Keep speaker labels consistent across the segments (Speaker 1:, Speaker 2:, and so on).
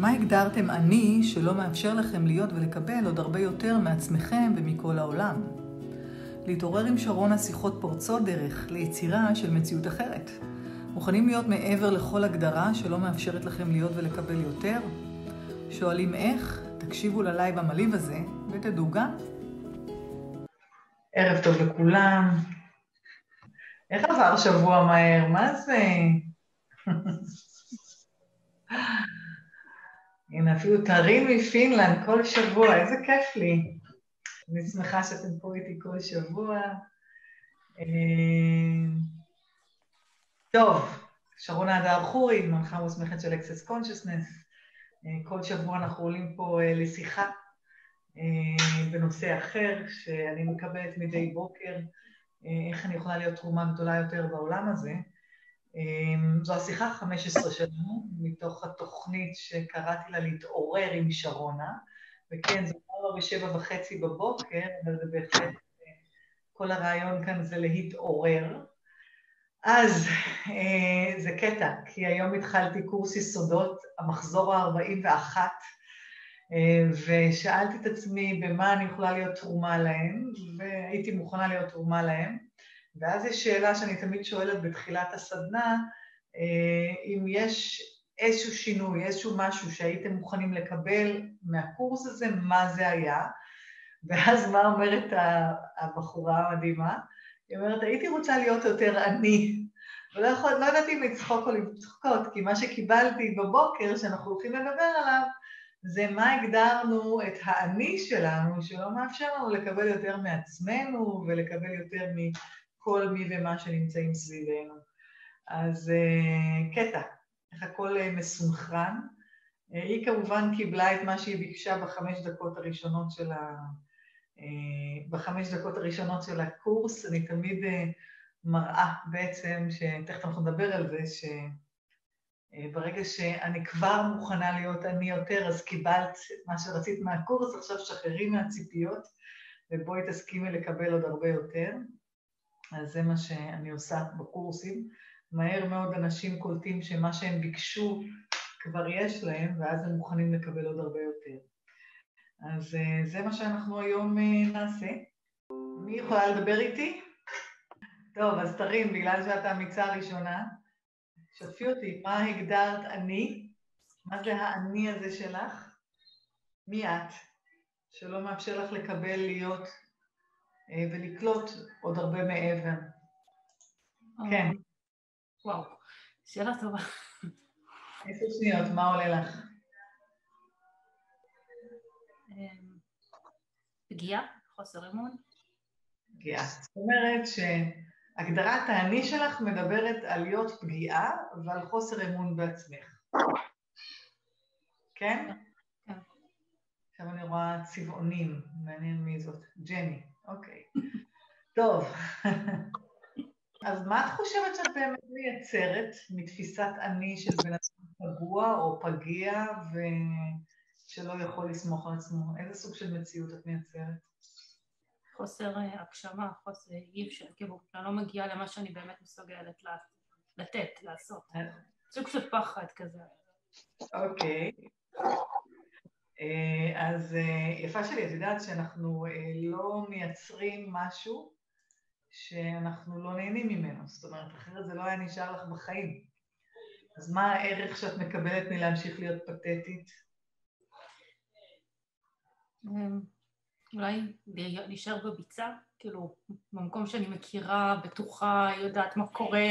Speaker 1: מה הגדרתם אני שלא מאפשר לכם להיות ולקבל עוד הרבה יותר מעצמכם ומכל העולם? להתעורר עם שרונה שיחות פורצות דרך ליצירה של מציאות אחרת. מוכנים להיות מעבר לכל הגדרה שלא מאפשרת לכם להיות ולקבל יותר? שואלים איך? תקשיבו ללייב המלהיב הזה ותדעו גם. ערב טוב לכולם. איך עבר שבוע מהר? מה זה? הנה, אפילו טרי מפינלנד כל שבוע, איזה כיף לי. אני שמחה שאתם פה איתי כל שבוע. אה, טוב, שרונה הדר חורי, מנחה מוסמכת של Access Consciousness. אה, כל שבוע אנחנו עולים פה אה, לשיחה בנושא אחר שאני מקבלת מדי בוקר, איך אני יכולה להיות תרומה גדולה יותר בעולם הזה. זו השיחה ה-15 שלנו, מתוך התוכנית שקראתי לה להתעורר עם שרונה, וכן, זה כבר לא בשבע וחצי בבוקר, אבל זה בהחלט, כל הרעיון כאן זה להתעורר. אז אה, זה קטע, כי היום התחלתי קורס יסודות, המחזור ה-41, אה, ושאלתי את עצמי במה אני יכולה להיות תרומה להם, והייתי מוכנה להיות תרומה להם. ואז יש שאלה שאני תמיד שואלת בתחילת הסדנה, אה, אם יש איזשהו שינוי, איזשהו משהו שהייתם מוכנים לקבל מהקורס הזה, מה זה היה? ואז מה אומרת הבחורה המדהימה? היא אומרת, הייתי רוצה להיות יותר אני. ולא יכול, לא ידעתי אם לצחוק או לצחוקות, כי מה שקיבלתי בבוקר, שאנחנו הולכים לדבר עליו, זה מה הגדרנו את האני שלנו, שלא מאפשר לנו לקבל יותר מעצמנו ולקבל יותר מכל מי ומה שנמצאים סביבנו. אז uh, קטע, איך הכל uh, מסונכרן. Uh, היא כמובן קיבלה את מה שהיא ביקשה בחמש דקות הראשונות של ה... בחמש דקות הראשונות של הקורס. אני תמיד מראה בעצם, שתכף אנחנו נדבר על זה, שברגע שאני כבר מוכנה להיות אני יותר, אז קיבלת מה שרצית מהקורס, עכשיו שחררי מהציפיות ובואי תסכימי לקבל עוד הרבה יותר. אז זה מה שאני עושה בקורסים. מהר מאוד אנשים קולטים שמה שהם ביקשו כבר יש להם, ואז הם מוכנים לקבל עוד הרבה יותר. אז אה, זה מה שאנחנו היום אה, נעשה. מי יכולה לדבר איתי? טוב, אז תרים, בגלל שאת האמיצה הראשונה, שתפי אותי, מה הגדרת אני? מה זה האני הזה שלך? מי את? שלא מאפשר לך לקבל, להיות ולקלוט עוד הרבה מעבר. כן.
Speaker 2: וואו, שאלה טובה.
Speaker 1: עשר שניות, מה עולה לך?
Speaker 2: אמ, פגיעה, חוסר אמון.
Speaker 1: פגיעה. זאת אומרת שהגדרת האני שלך מדברת על להיות פגיעה ועל חוסר אמון בעצמך. כן?
Speaker 2: כן.
Speaker 1: עכשיו אני רואה צבעונים, מעניין מי זאת. ג'ני, אוקיי. טוב. אז מה את חושבת שאת באמת מייצרת מתפיסת אני של בן אדם פגוע או פגיע ושלא יכול לסמוך על עצמו? איזה סוג של מציאות את מייצרת?
Speaker 2: חוסר אה, הגשמה, חוסר אי אפשר, כאילו, אני לא מגיעה למה שאני באמת מסוגלת לתת, לעשות.
Speaker 1: אה.
Speaker 2: סוג של פחד כזה.
Speaker 1: אוקיי. אה, אז יפה שלי, את יודעת שאנחנו לא מייצרים משהו שאנחנו לא נהנים ממנו, זאת אומרת, אחרת זה לא היה נשאר לך בחיים. אז מה הערך שאת מקבלת מלהמשיך להיות פתטית?
Speaker 2: אמ, אולי להישאר בביצה, כאילו, במקום שאני מכירה, בטוחה, יודעת מה קורה.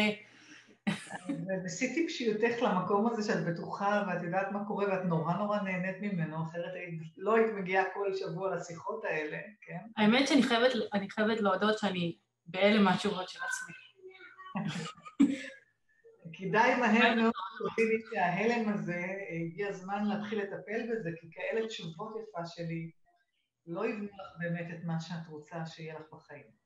Speaker 1: ובשיא טיפשיותך למקום הזה שאת בטוחה ואת יודעת מה קורה ואת נורא נורא נהנית ממנו, אחרת לא היית מגיעה כל שבוע לשיחות האלה, כן?
Speaker 2: האמת שאני חייבת, חייבת להודות שאני באלה מהתשובות של עצמי.
Speaker 1: כדאי מהר מאוד תודיעי שההלם הזה, הגיע הזמן להתחיל לטפל בזה, כי כאלה תשובות יפה שלי לא יבנו לך באמת את מה שאת רוצה שיהיה לך בחיים.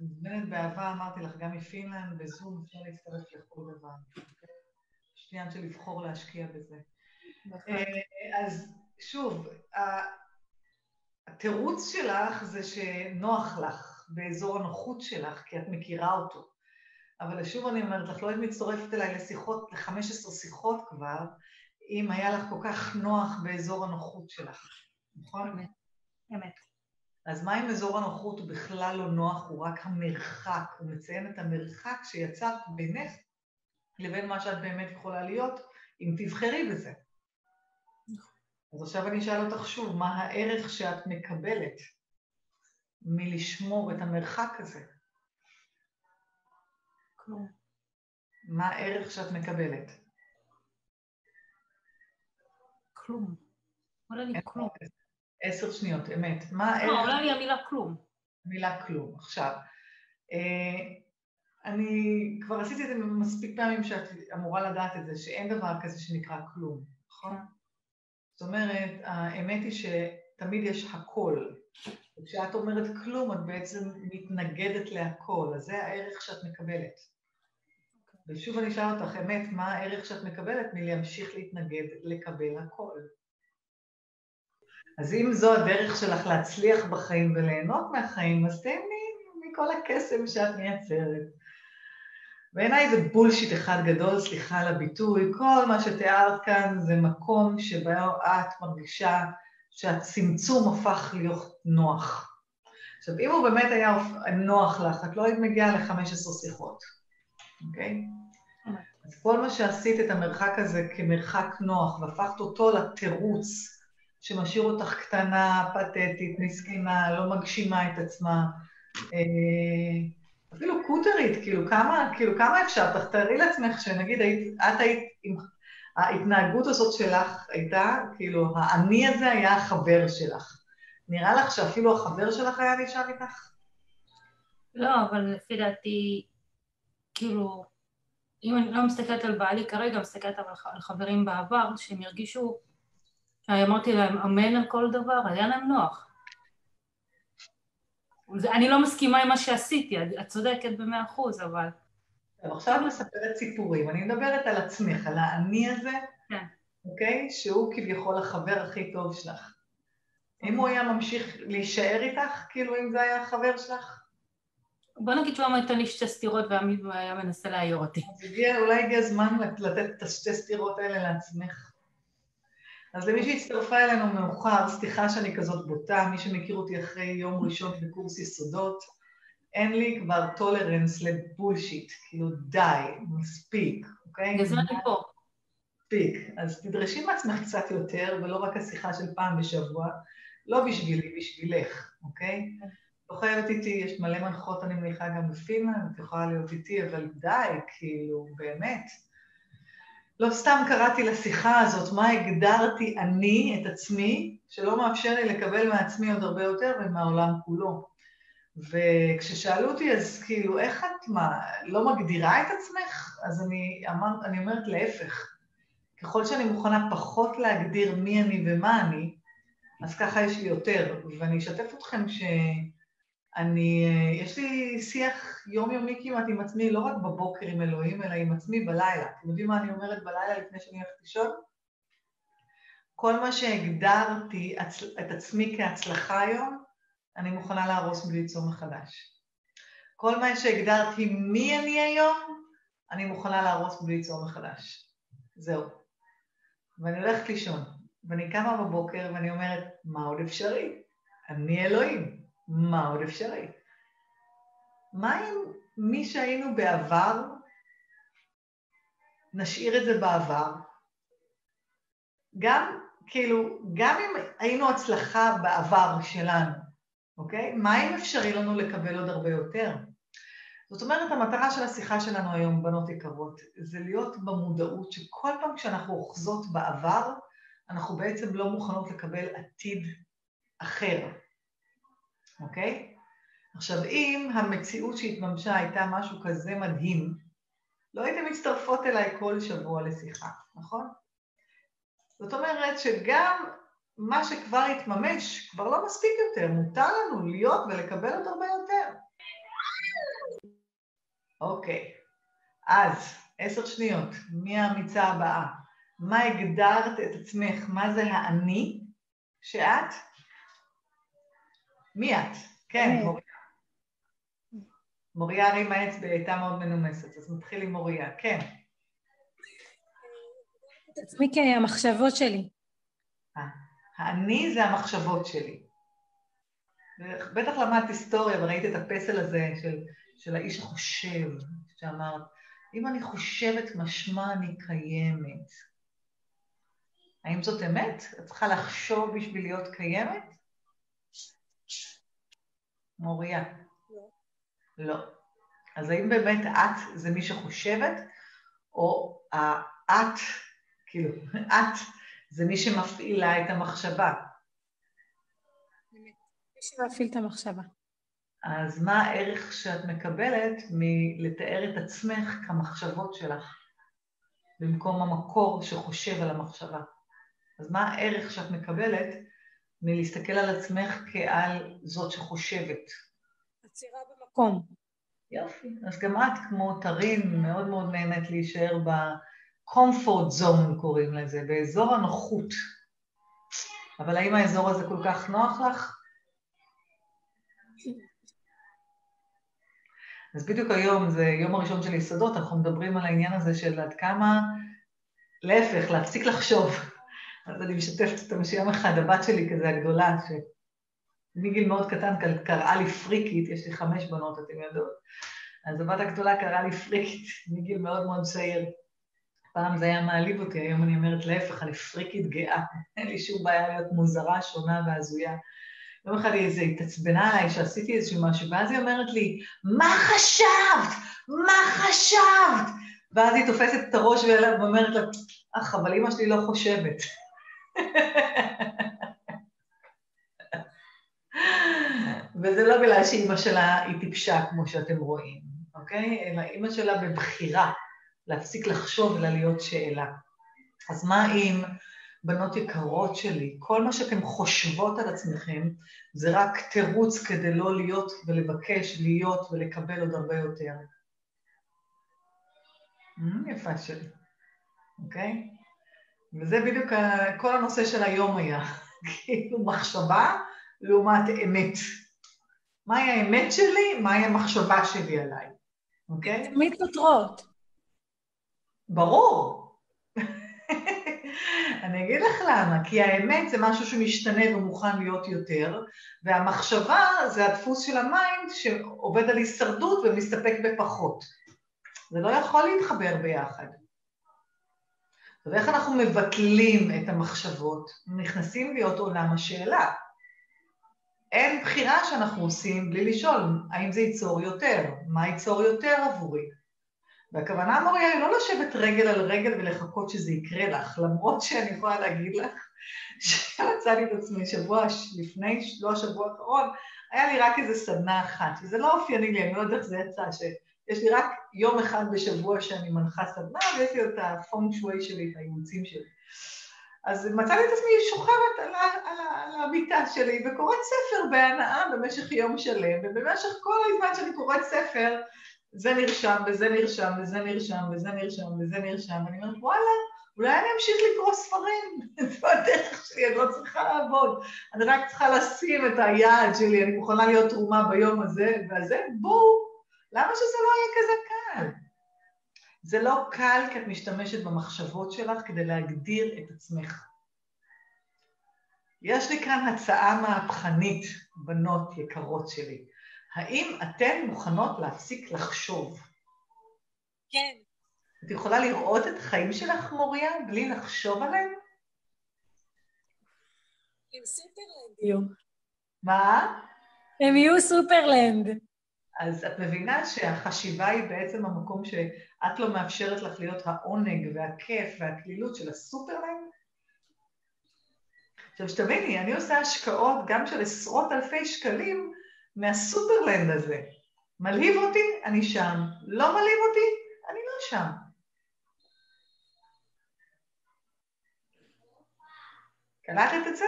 Speaker 1: מוזמנת באהבה, אמרתי לך, גם מפינלנד, בזום אפשר להצטרף לכל דבר. יש עניין של לבחור להשקיע בזה. אה, אז שוב, התירוץ שלך זה שנוח לך. באזור הנוחות שלך, כי את מכירה אותו. אבל שוב אני אומרת לך, לא היית מצטרפת אליי לשיחות, ל-15 שיחות כבר, אם היה לך כל כך נוח באזור הנוחות שלך, נכון?
Speaker 2: אמת.
Speaker 1: אז מה אם אזור הנוחות הוא בכלל לא נוח, הוא רק המרחק, הוא מציין את המרחק שיצרת בינך לבין מה שאת באמת יכולה להיות, אם תבחרי בזה. אז עכשיו אני אשאל אותך שוב, מה הערך שאת מקבלת מלשמור את המרחק הזה?
Speaker 2: כלום.
Speaker 1: מה הערך שאת מקבלת?
Speaker 2: כלום. עולה לי כלום.
Speaker 1: עשר שניות, אמת. מה
Speaker 2: לא? עולה לי המילה כלום.
Speaker 1: מילה כלום. עכשיו, אה, אני כבר עשיתי את זה מספיק פעמים שאת אמורה לדעת את זה, שאין דבר כזה שנקרא כלום, נכון? זאת אומרת, האמת היא שתמיד יש הכל. וכשאת אומרת כלום, את בעצם מתנגדת להכל, אז זה הערך שאת מקבלת. ושוב אני אשאל אותך, אמת, מה הערך שאת מקבלת מלהמשיך להתנגד לקבל הכל? אז אם זו הדרך שלך להצליח בחיים וליהנות מהחיים, אז תהני מכל הקסם שאת מייצרת. בעיניי זה בולשיט אחד גדול, סליחה על הביטוי, כל מה שתיארת כאן זה מקום שבו את מרגישה שהצמצום הפך להיות נוח. עכשיו, אם הוא באמת היה נוח לך, את לא היית מגיעה ל-15 שיחות, אוקיי? אז כל מה שעשית את המרחק הזה כמרחק נוח והפכת אותו לתירוץ שמשאיר אותך קטנה, פתטית, מסכנה, לא מגשימה את עצמה, אה, אפילו קוטרית, כאילו כמה, כאילו כמה אפשר, תארי לעצמך שנגיד היית, את היית, עם, ההתנהגות הזאת שלך הייתה, כאילו האני הזה היה החבר שלך. נראה לך שאפילו החבר שלך היה נשאר איתך?
Speaker 2: לא, אבל לפי דעתי, כאילו, אם אני לא מסתכלת על בעלי כרגע, מסתכלת על חברים בעבר, שהם הרגישו, אמרתי להם אמן על כל דבר, היה להם נוח. זה- אני לא מסכימה עם מה שעשיתי, את צודקת במאה אחוז, אבל...
Speaker 1: טוב, עכשיו את מספרת סיפורים, אני מדברת על עצמך, על האני הזה,
Speaker 2: כן.
Speaker 1: אוקיי? שהוא כביכול החבר הכי טוב שלך. אם הוא היה ממשיך להישאר איתך, כאילו אם זה היה החבר שלך,
Speaker 2: בוא נגיד שהוא היה נותן לי שתי סטירות והיה היה מנסה להעיר אותי.
Speaker 1: אז הגיע, אולי הגיע הזמן לתת את השתי סטירות האלה לעצמך. אז למי שהצטרפה אלינו מאוחר, סליחה שאני כזאת בוטה, מי שמכיר אותי אחרי יום ראשון בקורס יסודות, אין לי כבר tolerance ל bullshit, כאילו די, מספיק, אוקיי?
Speaker 2: אני פה.
Speaker 1: מספיק. אז תדרשי מעצמך קצת יותר, ולא רק השיחה של פעם בשבוע, לא בשבילי, בשבילך, אוקיי? לא חייבת איתי, יש מלא מנחות, אני מניחה גם בפינלנד, את יכולה להיות איתי, אבל די, כאילו, באמת. לא סתם קראתי לשיחה הזאת, מה הגדרתי אני, את עצמי, שלא מאפשר לי לקבל מעצמי עוד הרבה יותר ומהעולם כולו. וכששאלו אותי, אז כאילו, איך את, מה, לא מגדירה את עצמך? אז אני, אמר, אני אומרת להפך. ככל שאני מוכנה פחות להגדיר מי אני ומה אני, אז ככה יש לי יותר. ואני אשתף אתכם שאני, יש לי שיח יומיומי כמעט עם עצמי, לא רק בבוקר עם אלוהים, אלא עם עצמי בלילה. אתם יודעים מה אני אומרת בלילה לפני שאני הולכת לישון? כל מה שהגדרתי את עצמי כהצלחה היום, אני מוכנה להרוס בלי ליצור מחדש. כל מה שהגדרתי מי אני היום, אני מוכנה להרוס בלי ליצור מחדש. זהו. ואני הולכת לישון, ואני קמה בבוקר ואני אומרת, מה עוד אפשרי? אני אלוהים, מה עוד אפשרי? מה אם מי שהיינו בעבר, נשאיר את זה בעבר? גם, כאילו, גם אם היינו הצלחה בעבר שלנו, אוקיי? מה אם אפשרי לנו לקבל עוד הרבה יותר? זאת אומרת, המטרה של השיחה שלנו היום, בנות יקרות, זה להיות במודעות שכל פעם כשאנחנו אוחזות בעבר, אנחנו בעצם לא מוכנות לקבל עתיד אחר, אוקיי? עכשיו, אם המציאות שהתממשה הייתה משהו כזה מדהים, לא הייתם מצטרפות אליי כל שבוע לשיחה, נכון? זאת אומרת שגם מה שכבר התממש כבר לא מספיק יותר, מותר לנו להיות ולקבל עוד הרבה יותר. אוקיי, אז עשר שניות, מי האמיצה הבאה? מה הגדרת את עצמך? מה זה האני שאת? מי את? כן, מוריה. מוריה הרימה אצבע, הייתה מאוד מנומסת, אז נתחיל עם מוריה. כן.
Speaker 2: את עצמי כמחשבות שלי.
Speaker 1: האני זה המחשבות שלי. בטח למדת היסטוריה וראית את הפסל הזה של, של האיש החושב, שאמרת, אם אני חושבת משמע אני קיימת. האם זאת אמת? את צריכה לחשוב בשביל להיות קיימת? מוריה. לא. לא. אז האם באמת את זה מי שחושבת, או את, כאילו, את זה מי שמפעילה את המחשבה?
Speaker 2: מי שמפעיל את המחשבה.
Speaker 1: אז מה הערך שאת מקבלת מלתאר את עצמך כמחשבות שלך, במקום המקור שחושב על המחשבה? אז מה הערך שאת מקבלת מלהסתכל על עצמך כעל זאת שחושבת?
Speaker 2: עצירה במקום.
Speaker 1: יופי. אז גם את, כמו טרין, מאוד מאוד נהנית להישאר ב-comfort zone, קוראים לזה, באזור הנוחות. אבל האם האזור הזה כל כך נוח לך? אז בדיוק היום, זה יום הראשון של יסודות, אנחנו מדברים על העניין הזה של עד כמה, להפך, להפסיק לחשוב. אז אני משתפת אותם שיום אחד, הבת שלי כזה הגדולה, שמגיל מאוד קטן קראה לי פריקית, יש לי חמש בנות, אתם יודעות. אז הבת הגדולה קראה לי פריקית מגיל מאוד מאוד צעיר. פעם זה היה מעליב אותי, היום אני אומרת להפך, אני פריקית גאה. אין לי שום בעיה להיות מוזרה, שונה והזויה. יום אחד היא איזה התעצבנה עליי שעשיתי איזשהו משהו, ואז היא אומרת לי, מה חשבת? מה חשבת? ואז היא תופסת את הראש ואומרת לה, אך, אבל אימא שלי לא חושבת. וזה לא בגלל שאימא שלה היא טיפשה, כמו שאתם רואים, אוקיי? אלא אימא שלה בבחירה להפסיק לחשוב אלא להיות שאלה. אז מה אם, בנות יקרות שלי, כל מה שאתן חושבות על עצמכם זה רק תירוץ כדי לא להיות ולבקש להיות ולקבל עוד הרבה יותר. Mm, יפה שלי, אוקיי? וזה בדיוק כל הנושא של היום היה, כאילו מחשבה לעומת אמת. מהי האמת שלי, מהי המחשבה שלי עליי, אוקיי?
Speaker 2: תמיד סותרות.
Speaker 1: ברור. אני אגיד לך למה, כי האמת זה משהו שמשתנה ומוכן להיות יותר, והמחשבה זה הדפוס של ה mind שעובד על הישרדות ומסתפק בפחות. זה לא יכול להתחבר ביחד. ואיך אנחנו מבטלים את המחשבות? נכנסים להיות עולם השאלה. אין בחירה שאנחנו עושים בלי לשאול האם זה ייצור יותר, מה ייצור יותר עבורי. והכוונה המוריה היא לא לשבת רגל על רגל ולחכות שזה יקרה לך, למרות שאני יכולה להגיד לך שמצאתי את עצמי שבוע לפני, לא השבוע האחרון, היה לי רק איזה סדנה אחת, וזה לא אופייני לי, אני לא יודעת איך זה יצא, שיש לי רק יום אחד בשבוע שאני מנחה סדנה, ויש לי את הפונג שווי שלי, את האימוצים שלי. אז מצאתי את עצמי שוכבת על, על, על המיטה שלי וקוראת ספר בהנאה במשך יום שלם, ובמשך כל הזמן שאני קוראת ספר, זה נרשם, וזה נרשם, וזה נרשם, וזה נרשם, וזה נרשם, ואני אומרת, וואלה, אולי אני אמשיך לקרוא ספרים, זו הדרך שלי, אני לא צריכה לעבוד, אני רק צריכה לשים את היעד שלי, אני מוכנה להיות תרומה ביום הזה והזה, בואו, למה שזה לא יהיה כזה קל? זה לא קל כי את משתמשת במחשבות שלך כדי להגדיר את עצמך. יש לי כאן הצעה מהפכנית, בנות יקרות שלי. האם אתן מוכנות להפסיק לחשוב?
Speaker 2: כן.
Speaker 1: את יכולה לראות את החיים שלך, מוריה, בלי לחשוב עליהם?
Speaker 2: הם סופרלנד יהיו.
Speaker 1: מה?
Speaker 2: הם יהיו סופרלנד.
Speaker 1: אז את מבינה שהחשיבה היא בעצם המקום שאת לא מאפשרת לך להיות העונג והכיף והקלילות של הסופרלנד? עכשיו שתביני, אני עושה השקעות גם של עשרות אלפי שקלים מהסופרלנד הזה. מלהיב אותי, אני שם. לא מלהיב אותי, אני לא שם. קלטת את זה?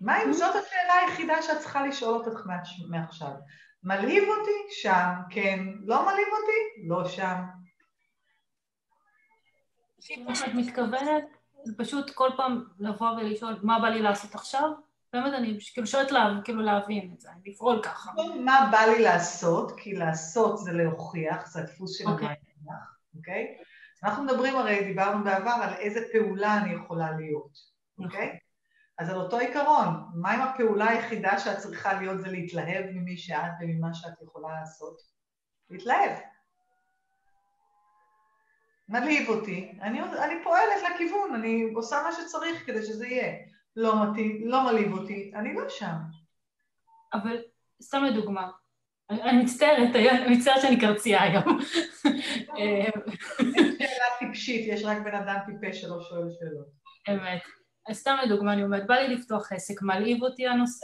Speaker 1: מה אם זאת השאלה היחידה שאת צריכה לשאול אותך מעכשיו? מלהיב אותי? שם, כן. לא מלהיב אותי? לא שם.
Speaker 2: מה שאת מתכוונת, זה פשוט כל פעם לבוא ולשאול מה בא לי לעשות עכשיו, באמת אני כאילו שואלת לה, כאילו להבין את זה, לפעול ככה.
Speaker 1: מה בא לי לעשות, כי לעשות זה להוכיח, זה הדפוס של okay. אוקיי. המערכת, אוקיי? אנחנו מדברים הרי, דיברנו בעבר על איזה פעולה אני יכולה להיות, אוקיי? אז על אותו עיקרון, מה אם הפעולה היחידה שאת צריכה להיות זה להתלהב ממי שאת וממה שאת יכולה לעשות? להתלהב. מלהיב אותי, אני, אני פועלת לכיוון, אני עושה מה שצריך כדי שזה יהיה. לא מתאים, לא מלהיב אותי, אני לא שם.
Speaker 2: אבל סתם לדוגמה, אני מצטערת, אני מצטערת שאני קרצייה היום.
Speaker 1: אין שאלה טיפשית, יש רק בן אדם טיפש שלא שואל שאלות.
Speaker 2: אמת. סתם לדוגמה, אני אומרת, בא לי לפתוח עסק, מלהיב אותי הנוס...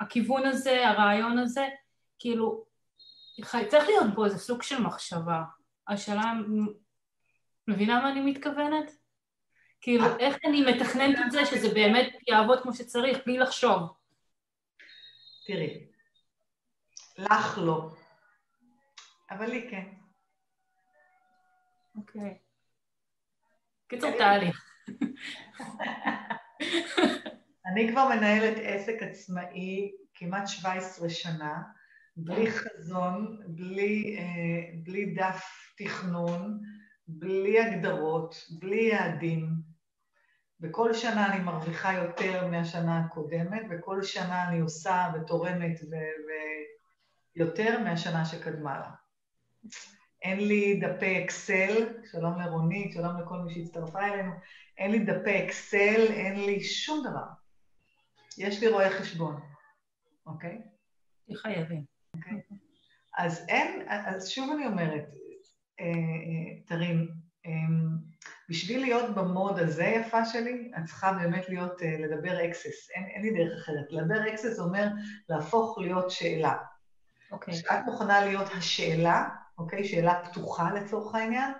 Speaker 2: הכיוון הזה, הרעיון הזה, כאילו, צריך להיות בו איזה סוג של מחשבה. השאלה, מבינה מה אני מתכוונת? כאילו, איך אני מתכננת את זה שזה באמת יעבוד כמו שצריך, בלי לחשוב?
Speaker 1: תראי, לך לא, אבל לי כן.
Speaker 2: אוקיי. קיצור תהליך.
Speaker 1: אני כבר מנהלת עסק עצמאי כמעט 17 שנה, בלי חזון, בלי, אה, בלי דף תכנון, בלי הגדרות, בלי יעדים. בכל שנה אני מרוויחה יותר מהשנה הקודמת, וכל שנה אני עושה ותורמת ויותר מהשנה שקדמה לה. אין לי דפי אקסל, שלום לרונית, שלום לכל מי שהצטרפה אלינו, אין לי דפי אקסל, אין לי שום דבר. יש לי רואה חשבון, אוקיי?
Speaker 2: חייבים.
Speaker 1: אוקיי? אז אין, אז שוב אני אומרת, אה, אה, טרין, אמ, בשביל להיות ב mode הזה יפה שלי, את צריכה באמת להיות, אה, לדבר Access, אין, אין לי דרך אחרת. לדבר Access אומר להפוך להיות שאלה. אוקיי. Okay. כשאת מוכנה להיות השאלה, אוקיי? שאלה פתוחה לצורך העניין,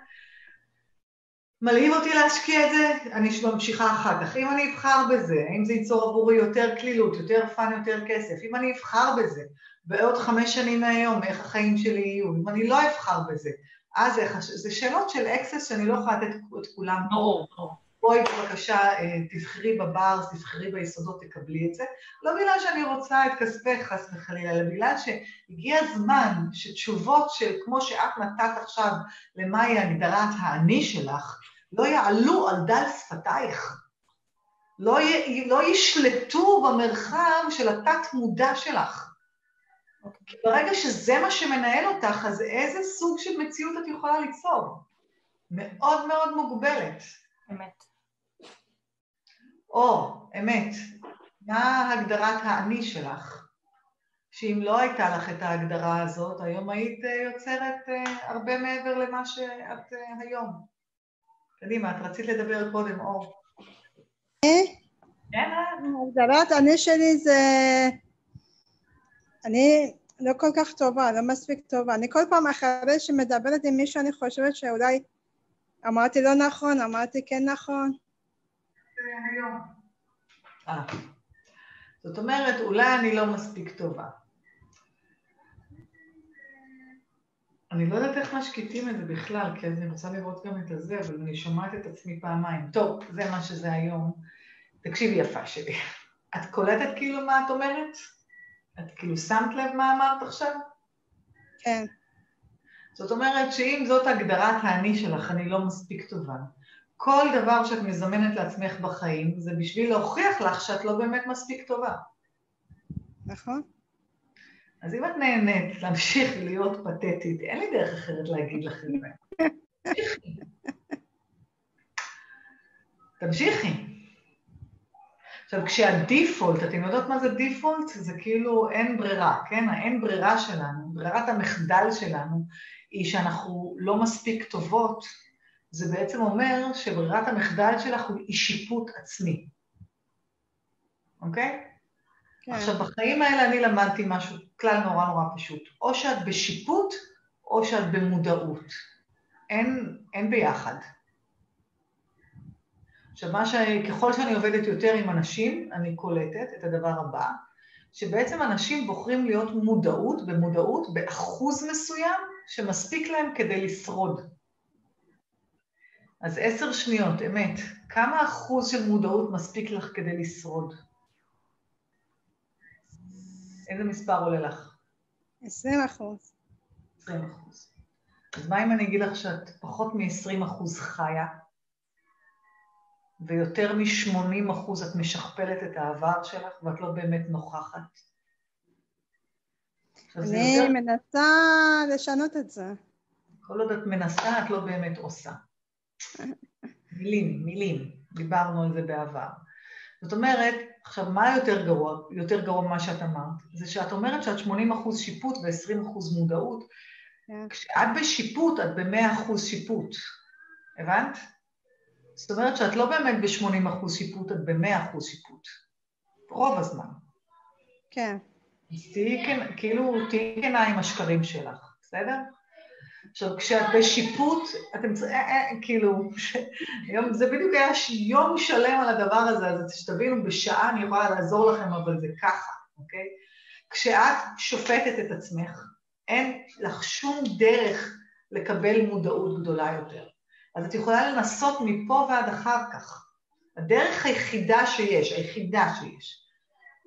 Speaker 1: מלהיב אותי להשקיע את זה, אני ממשיכה אחר כך. אם אני אבחר בזה, האם זה ייצור עבורי יותר קלילות, יותר fun, יותר כסף, אם אני אבחר בזה, בעוד חמש שנים מהיום, איך החיים שלי יהיו, אם אני לא אבחר בזה, אז איך, זה שאלות של אקסס שאני לא יכולה לתת את כולם.
Speaker 2: ברור, ברור.
Speaker 1: בואי בבקשה, אה, תבחרי בבר, תבחרי ביסודות, תקבלי את זה. לא בגלל שאני רוצה את כספך, חס וחלילה, אלא בגלל שהגיע הזמן שתשובות של כמו שאת נתת עכשיו למהי הגדרת האני שלך, לא יעלו על דל שפתייך. לא, י, לא ישלטו במרחב של התת-מודע שלך. כי ברגע שזה מה שמנהל אותך, אז איזה סוג של מציאות את יכולה ליצור? מאוד מאוד מוגבלת.
Speaker 2: אמת.
Speaker 1: או, אמת, מה הגדרת האני שלך? שאם לא הייתה לך את ההגדרה הזאת, היום היית אה, יוצרת אה, הרבה מעבר למה שאת אה, היום. קדימה, את רצית לדבר קודם, אור.
Speaker 3: כן? הגדרת אני שלי זה אני לא כל כך טובה, לא מספיק טובה. אני כל פעם אחרי שמדברת עם מישהו, אני חושבת שאולי אמרתי לא נכון, אמרתי כן נכון.
Speaker 1: אה. זאת אומרת, אולי אני לא מספיק טובה. אני לא יודעת איך משקיטים את זה בכלל, כי אני רוצה לראות גם את הזה, אבל אני שומעת את עצמי פעמיים. טוב, זה מה שזה היום. תקשיבי יפה שלי. את קולטת כאילו מה את אומרת? את כאילו שמת לב מה אמרת עכשיו?
Speaker 3: כן.
Speaker 1: זאת אומרת שאם זאת הגדרת האני שלך, אני לא מספיק טובה. כל דבר שאת מזמנת לעצמך בחיים, זה בשביל להוכיח לך שאת לא באמת מספיק טובה.
Speaker 3: נכון.
Speaker 1: אז אם את נהנית להמשיך להיות פתטית, אין לי דרך אחרת להגיד זה. תמשיכי. עכשיו, כשהדיפולט, אתם יודעות מה זה דיפולט? זה כאילו אין ברירה, כן? האין ברירה שלנו, ברירת המחדל שלנו, היא שאנחנו לא מספיק טובות, זה בעצם אומר שברירת המחדל שלך היא שיפוט עצמי, אוקיי? כן. עכשיו, בחיים האלה אני למדתי משהו, כלל נורא נורא פשוט. או שאת בשיפוט, או שאת במודעות. אין, אין ביחד. עכשיו, מה ש... ככל שאני עובדת יותר עם אנשים, אני קולטת את הדבר הבא, שבעצם אנשים בוחרים להיות מודעות, במודעות, באחוז מסוים שמספיק להם כדי לשרוד. אז עשר שניות, אמת, כמה אחוז של מודעות מספיק לך כדי לשרוד? איזה מספר עולה לך?
Speaker 3: עשרים אחוז.
Speaker 1: עשרים אחוז. אז מה אם אני אגיד לך שאת פחות מ-20% חיה, ויותר מ-80% את משכפלת את העבר שלך ואת לא באמת נוכחת?
Speaker 3: אני יותר... מנסה לשנות את זה.
Speaker 1: כל עוד את מנסה, את לא באמת עושה. מילים, מילים, דיברנו על זה בעבר. זאת אומרת, עכשיו, מה יותר גרוע, יותר גרוע ממה שאת אמרת? זה שאת אומרת שאת 80 אחוז שיפוט ו-20 אחוז מודעות. כן. כשאת בשיפוט, את ב-100 אחוז שיפוט. הבנת? זאת אומרת שאת לא באמת ב-80 אחוז שיפוט, את ב-100 אחוז שיפוט. רוב הזמן.
Speaker 3: כן.
Speaker 1: אז תהיי, כן, כאילו, תהיי כנה עם השקרים שלך, בסדר? עכשיו, כשאת בשיפוט, אתם צריכים, אה, אה, כאילו, יום, זה בדיוק היה יום שלם על הדבר הזה, אז שתבינו, בשעה אני יכולה לעזור לכם, אבל זה ככה, אוקיי? כשאת שופטת את עצמך, אין לך שום דרך לקבל מודעות גדולה יותר. אז את יכולה לנסות מפה ועד אחר כך. הדרך היחידה שיש, היחידה שיש,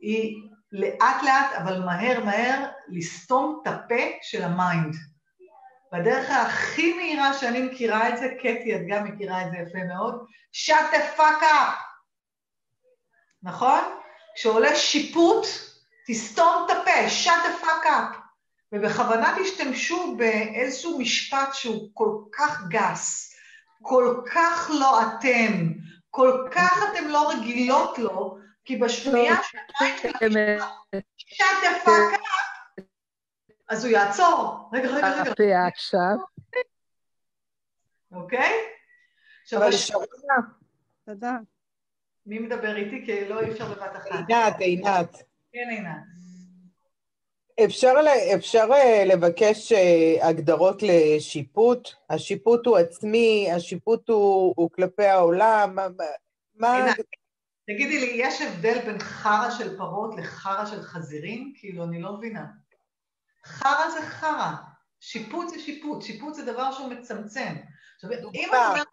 Speaker 1: היא לאט לאט, אבל מהר מהר, לסתום את הפה של ה mind. והדרך הכי מהירה שאני מכירה את זה, קטי, את גם מכירה את זה יפה מאוד, shut the fuck up. נכון? כשעולה שיפוט, תסתום את הפה, shut the fuck up. ובכוונה תשתמשו באיזשהו משפט שהוא כל כך גס, כל כך לא אתם, כל כך אתם לא רגילות לו, כי בשנייה לא, שאתם shut the fuck up, אז הוא יעצור. רגע, רגע, רגע.
Speaker 4: הפייה עכשיו.
Speaker 1: אוקיי?
Speaker 4: עכשיו, שרונה.
Speaker 3: תודה.
Speaker 1: מי מדבר איתי? כי לא אי אפשר בבת אחת.
Speaker 4: עינת, עינת.
Speaker 1: כן, עינת.
Speaker 4: אפשר, אפשר אה, לבקש אה, הגדרות לשיפוט? השיפוט הוא עצמי, השיפוט הוא, הוא כלפי העולם, מה...
Speaker 1: תגידי לי, יש הבדל בין חרא של פרות לחרא של חזירים? כאילו, אני לא מבינה. חרא שיפוט זה שיפוט, שיפוט זה דבר שהוא מצמצם. עכשיו, אם את אומרת,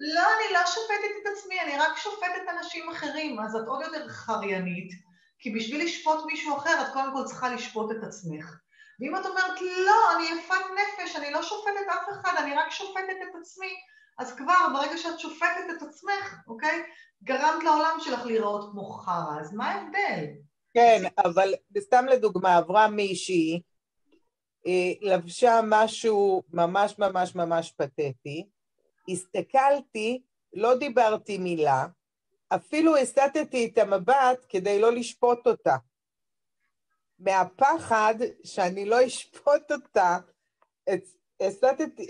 Speaker 1: לא, אני לא שופטת את עצמי, אני רק שופטת אנשים אחרים, אז את עוד יותר חריינית, כי בשביל לשפוט מישהו אחר, את קודם כל צריכה לשפוט את עצמך. ואם את אומרת, לא, אני יפת נפש, אני לא שופטת אף אחד, אני רק שופטת את עצמי, אז כבר ברגע שאת שופטת את עצמך, אוקיי, גרמת לעולם שלך להיראות כמו חרא, אז מה ההבדל?
Speaker 4: כן, אבל סתם לדוגמה, עברה מישהי, לבשה משהו ממש ממש ממש פתטי, הסתכלתי, לא דיברתי מילה, אפילו הסטתי את המבט כדי לא לשפוט אותה. מהפחד שאני לא אשפוט אותה,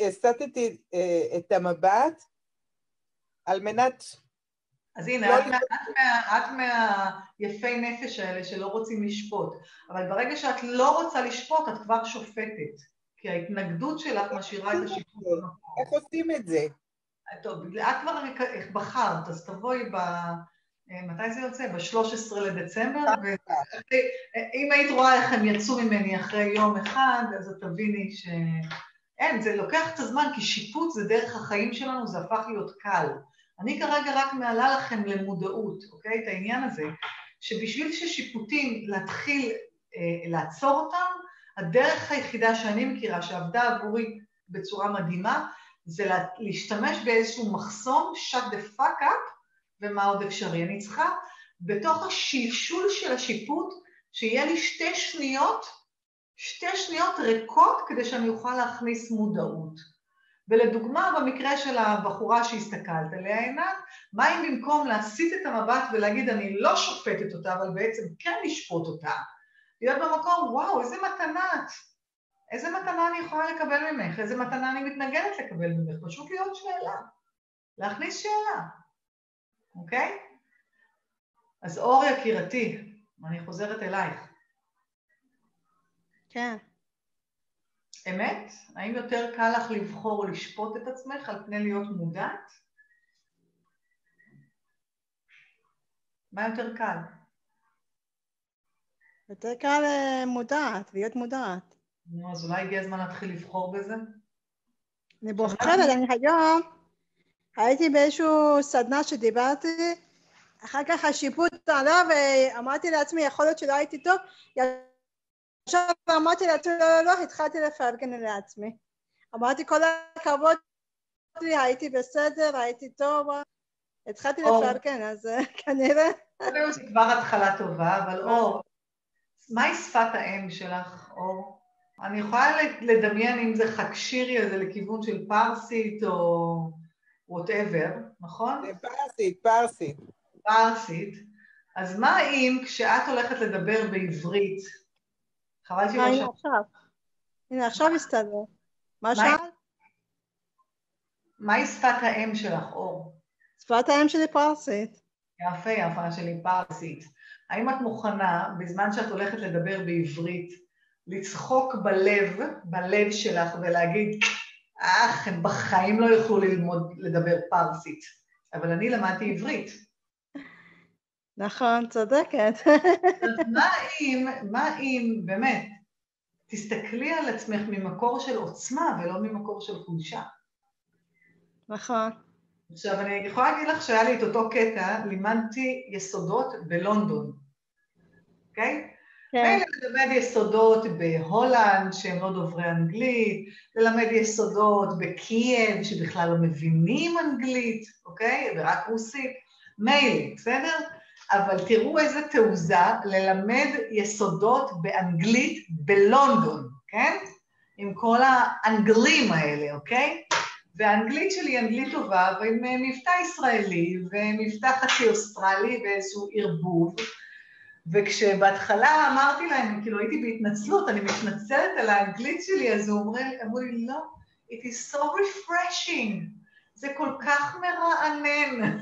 Speaker 4: הסטתי אה, את המבט על מנת
Speaker 1: אז הנה, לא את, מה, את, מה, מהיפי נפש האלה שלא רוצים לשפוט, אבל ברגע שאת לא רוצה לשפוט, את כבר שופטת, כי ההתנגדות שלך משאירה את השיפוט במקום.
Speaker 4: איך עושים את זה?
Speaker 1: טוב, את כבר בחרת, אז תבואי ב... מתי זה יוצא? ב-13 לדצמבר, ואם היית רואה איך הם יצאו ממני אחרי יום אחד, אז את תביני ש... אין, זה לוקח את הזמן, כי שיפוט זה דרך החיים שלנו, זה הפך להיות קל. אני כרגע רק מעלה לכם למודעות, אוקיי? את העניין הזה, שבשביל ששיפוטים להתחיל אה, לעצור אותם, הדרך היחידה שאני מכירה, שעבדה עבורי בצורה מדהימה, זה לה, להשתמש באיזשהו מחסום, shut the fuck up, ומה עוד אפשרי. אני צריכה בתוך השלשול של השיפוט, שיהיה לי שתי שניות, שתי שניות ריקות כדי שאני אוכל להכניס מודעות. ולדוגמה, במקרה של הבחורה שהסתכלת עליה, עינת, מה אם במקום להסיט את המבט ולהגיד אני לא שופטת אותה, אבל בעצם כן לשפוט אותה, להיות במקום, וואו, איזה מתנה את, איזה מתנה אני יכולה לקבל ממך, איזה מתנה אני מתנגדת לקבל ממך, פשוט להיות שאלה, להכניס שאלה, אוקיי? אז אור יקירתי, אני חוזרת אלייך.
Speaker 3: כן.
Speaker 1: אמת? האם יותר קל לך לבחור לשפוט את עצמך על פני להיות מודעת? מה יותר קל?
Speaker 3: יותר קל אה, מודעת, להיות מודעת.
Speaker 1: נו, אז אולי הגיע הזמן להתחיל לבחור בזה?
Speaker 3: אני בוחרת, אני היום הייתי באיזשהו סדנה שדיברתי, אחר כך השיפוט עלה ואמרתי לעצמי, יכול להיות שלא הייתי טוב, עכשיו אמרתי לעצמי, לא, לא, לא, התחלתי לפרגן לעצמי. אמרתי כל הכבוד לי, הייתי בסדר, הייתי טוב, התחלתי לפרגן, אז אה, כנראה...
Speaker 1: זה כבר התחלה טובה, אבל אור, מהי שפת האם שלך, אור? אני יכולה לדמיין אם זה חקשירי, אז זה לכיוון של פרסית או וואטאבר, נכון?
Speaker 4: פרסית, פרסית.
Speaker 1: פרסית. אז מה אם כשאת הולכת לדבר בעברית, חבל שהיא
Speaker 3: לא שאלת. הנה עכשיו. הנה עכשיו הסתדר. מה שאלת?
Speaker 1: מהי שפת האם שלך, אור?
Speaker 3: שפת האם שלי פרסית.
Speaker 1: יפה, יפה שלי פרסית. האם את מוכנה, בזמן שאת הולכת לדבר בעברית, לצחוק בלב, בלב שלך, ולהגיד, אך, הם בחיים לא יוכלו ללמוד לדבר פרסית, אבל אני למדתי עברית.
Speaker 3: נכון, צודקת.
Speaker 1: מה אם, מה אם, באמת, תסתכלי על עצמך ממקור של עוצמה ולא ממקור של חולשה.
Speaker 3: נכון.
Speaker 1: עכשיו, אני יכולה להגיד לך שהיה לי את אותו קטע, לימדתי יסודות בלונדון, אוקיי? Okay? כן. ללמד יסודות בהולנד, שהם לא דוברי אנגלית, ללמד יסודות בקייב, שבכלל לא מבינים אנגלית, אוקיי? ורק רוסית. מילא, בסדר? אבל תראו איזה תעוזה ללמד יסודות באנגלית בלונדון, כן? עם כל האנגלים האלה, אוקיי? והאנגלית שלי היא אנגלית טובה, ועם מבטא ישראלי, ומבטא חצי אוסטרלי ואיזשהו ערבוב, וכשבהתחלה אמרתי להם, כאילו הייתי בהתנצלות, אני מתנצלת על האנגלית שלי, אז אמרו לי, לא, it is so refreshing, זה כל כך מרענן,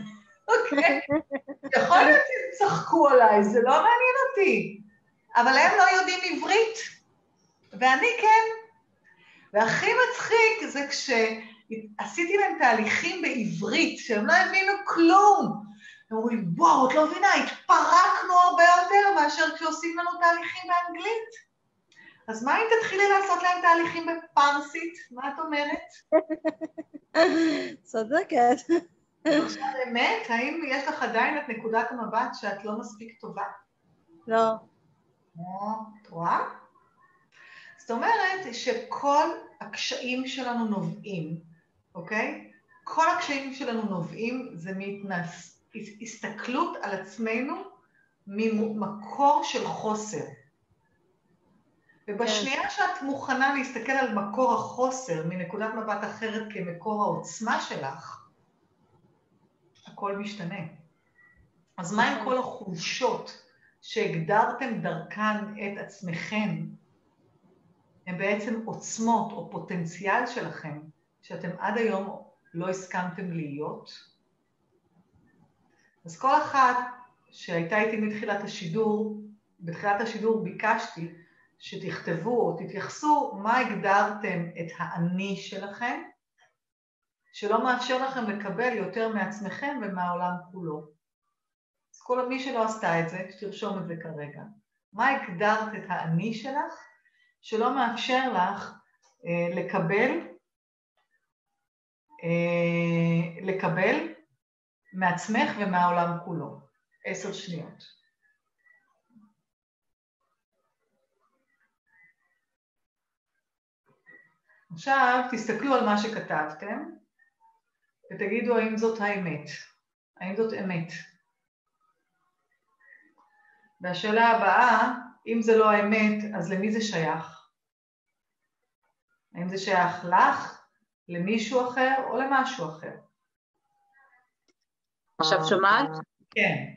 Speaker 1: אוקיי? יכול להיות שהם צחקו עליי, זה לא מעניין אותי, אבל הם לא יודעים עברית, ואני כן. והכי מצחיק זה כשעשיתי להם תהליכים בעברית, שהם לא הבינו כלום. הם אומרים לי, וואו, את לא מבינה, התפרקנו הרבה יותר מאשר כשעושים לנו תהליכים באנגלית. אז מה אם תתחילי לעשות להם תהליכים בפרסית? מה את אומרת?
Speaker 3: צודקת.
Speaker 1: עכשיו, אמת, האם יש לך עדיין את נקודת המבט שאת לא מספיק טובה?
Speaker 3: לא.
Speaker 1: את רואה? זאת אומרת שכל הקשיים שלנו נובעים, אוקיי? כל הקשיים שלנו נובעים זה מהתנס... הסתכלות על עצמנו ממקור של חוסר. ובשנייה כן. שאת מוכנה להסתכל על מקור החוסר מנקודת מבט אחרת כמקור העוצמה שלך, הכל משתנה. אז מה עם נכון. כל החולשות שהגדרתם דרכן את עצמכם, הם בעצם עוצמות או פוטנציאל שלכם, שאתם עד היום לא הסכמתם להיות? אז כל אחת שהייתה איתי מתחילת השידור, בתחילת השידור ביקשתי שתכתבו או תתייחסו מה הגדרתם את האני שלכם, שלא מאפשר לכם לקבל יותר מעצמכם ומהעולם כולו. אז כל מי שלא עשתה את זה, שתרשום את זה כרגע. מה הגדרת את האני שלך שלא מאפשר לך אה, לקבל, אה, לקבל מעצמך ומהעולם כולו. עשר שניות. עכשיו תסתכלו על מה שכתבתם ותגידו האם זאת האמת, האם זאת אמת. והשאלה הבאה, אם זה לא האמת, אז למי זה שייך? האם זה שייך לך, למישהו אחר או למשהו אחר?
Speaker 5: עכשיו שומעת?
Speaker 1: כן.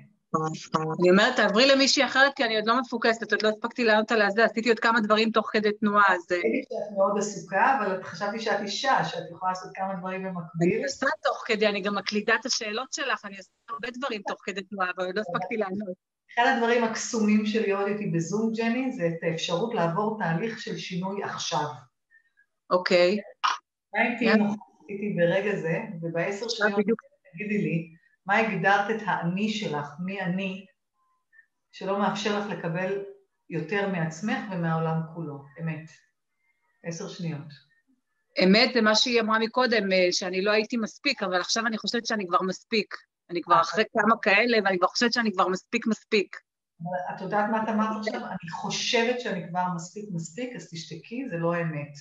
Speaker 5: אני אומרת, תעברי למישהי אחרת, כי אני עוד לא מפוקסת, עוד לא הספקתי לענות על זה, עשיתי עוד כמה דברים תוך כדי תנועה, אז...
Speaker 1: ראיתי אה, שאת מאוד עסוקה, אבל חשבתי שאת אישה, שאת יכולה לעשות כמה דברים במקביל.
Speaker 5: אני עושה תוך כדי, אני גם מקלידה את השאלות שלך, אני עושה הרבה דברים תוך כדי תנועה, אבל עוד לא הספקתי לענות.
Speaker 1: אחד הדברים הקסומים שלי עוד איתי בזום, ג'ני, זה את האפשרות לעבור תהליך של שינוי עכשיו.
Speaker 5: אוקיי.
Speaker 1: נוכחת איתי ברגע זה, ובעשר שניות תגידי לי, מה הגדרת את האני שלך, מי אני, שלא מאפשר לך לקבל יותר מעצמך ומהעולם כולו, אמת. עשר שניות.
Speaker 5: אמת זה מה שהיא אמרה מקודם, אה, שאני לא הייתי מספיק, אבל עכשיו אני חושבת שאני כבר מספיק. אני כבר אחרי כמה כאלה, ואני כבר חושבת שאני כבר מספיק מספיק.
Speaker 1: את יודעת מה את אמרת עכשיו? אני חושבת שאני כבר מספיק מספיק, אז תשתקי, זה לא אמת.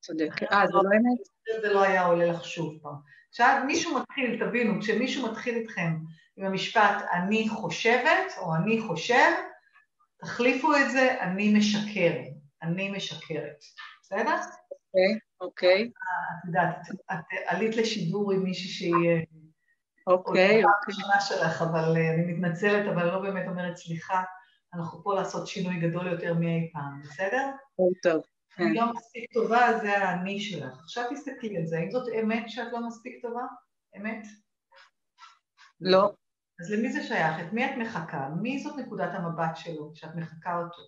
Speaker 5: צודק. אה, זה לא אמת?
Speaker 1: זה לא היה עולה לך שוב פעם. עכשיו, מישהו מתחיל, תבינו, כשמישהו מתחיל איתכם עם המשפט אני חושבת או אני חושב, תחליפו את זה, אני משקר, אני משקרת. בסדר?
Speaker 5: אוקיי, אוקיי.
Speaker 1: את יודעת, את עלית לשידור עם מישהי שהיא...
Speaker 5: אוקיי, אוקיי.
Speaker 1: השנה שלך, אבל אה, אני מתנצלת, אבל לא באמת אומרת סליחה. אנחנו פה לעשות שינוי גדול יותר מאי פעם, בסדר?
Speaker 5: טוב. כן.
Speaker 1: אני לא מספיק טובה, זה האני שלך. עכשיו תסתכלי על זה, האם זאת אמת שאת לא מספיק טובה? אמת?
Speaker 5: לא.
Speaker 1: אז למי זה שייך? את מי את מחכה? מי זאת נקודת המבט שלו שאת מחכה אותו?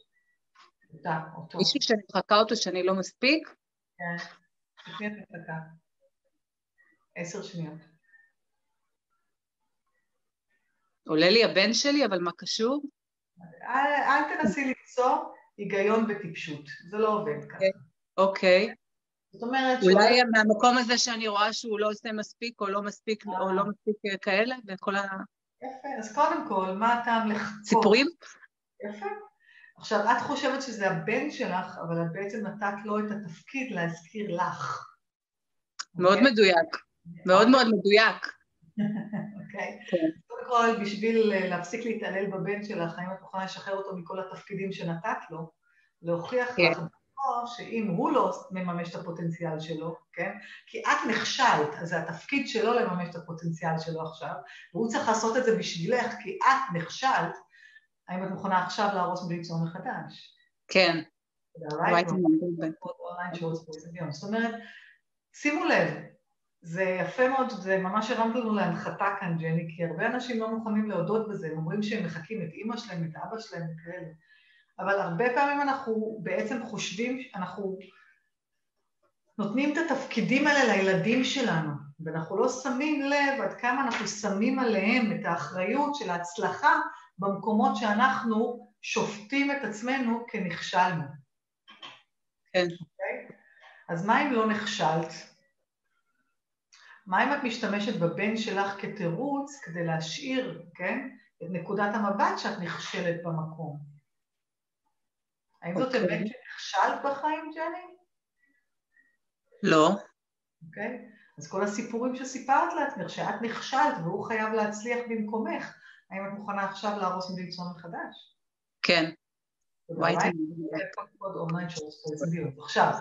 Speaker 1: אותה, אותו.
Speaker 5: מישהו שאני מחכה אותו שאני לא מספיק?
Speaker 1: כן. את מי את מחכה? עשר שניות.
Speaker 5: עולה לי הבן שלי, אבל מה קשור?
Speaker 1: אל, אל תנסי למצוא היגיון וטיפשות, זה לא עובד ככה.
Speaker 5: אוקיי.
Speaker 1: זאת אומרת...
Speaker 5: אולי
Speaker 1: שהוא-
Speaker 5: מהמקום הזה שאני רואה שהוא לא עושה מספיק, או לא מספיק, או לא מספיק אה, כאלה, וכל
Speaker 1: יפה, אז קודם כל, מה הטעם לחכות?
Speaker 5: הסיפורים?
Speaker 1: יפה. עכשיו, את חושבת שזה הבן שלך, אבל את בעצם נתת לו את התפקיד להזכיר לך.
Speaker 5: מאוד
Speaker 1: אוקיי?
Speaker 5: מדויק. מאוד מאוד מדויק.
Speaker 1: אוקיי?
Speaker 5: כן.
Speaker 1: קודם כל, בשביל אה, להפסיק להתעלל בבן שלך, האם את מוכנה לשחרר אותו מכל התפקידים שנתת לו, להוכיח
Speaker 5: כן.
Speaker 1: לך שאם הוא לא מממש את הפוטנציאל שלו, כן? כי את נכשלת, אז זה התפקיד שלו לממש את הפוטנציאל שלו עכשיו, והוא צריך לעשות את זה בשבילך, כי את נכשלת, האם את מוכנה עכשיו להרוס בלי ליצור מחדש?
Speaker 5: כן.
Speaker 1: פרסמיון. זאת אומרת, שימו לב, זה יפה מאוד, זה ממש הרמת לנו להנחתה כאן, ג'ני, כי הרבה אנשים לא מוכנים להודות בזה, הם אומרים שהם מחקים את אימא שלהם, את אבא שלהם וכאלה. אבל הרבה פעמים אנחנו בעצם חושבים, אנחנו נותנים את התפקידים האלה לילדים שלנו, ואנחנו לא שמים לב עד כמה אנחנו שמים עליהם את האחריות של ההצלחה במקומות שאנחנו שופטים את עצמנו כנכשלנו.
Speaker 5: כן.
Speaker 1: אוקיי? אז מה אם לא נכשלת? מה אם את משתמשת בבן שלך כתירוץ כדי להשאיר, כן, את נקודת המבט שאת נכשלת במקום? האם זאת
Speaker 5: אוקיי.
Speaker 1: אמת שנכשלת בחיים, ג'ני?
Speaker 5: לא.
Speaker 1: אוקיי? אז כל הסיפורים שסיפרת לעצמך, שאת נכשלת והוא חייב להצליח במקומך, האם את מוכנה עכשיו להרוס ולמצוא מחדש?
Speaker 5: כן.
Speaker 1: עכשיו,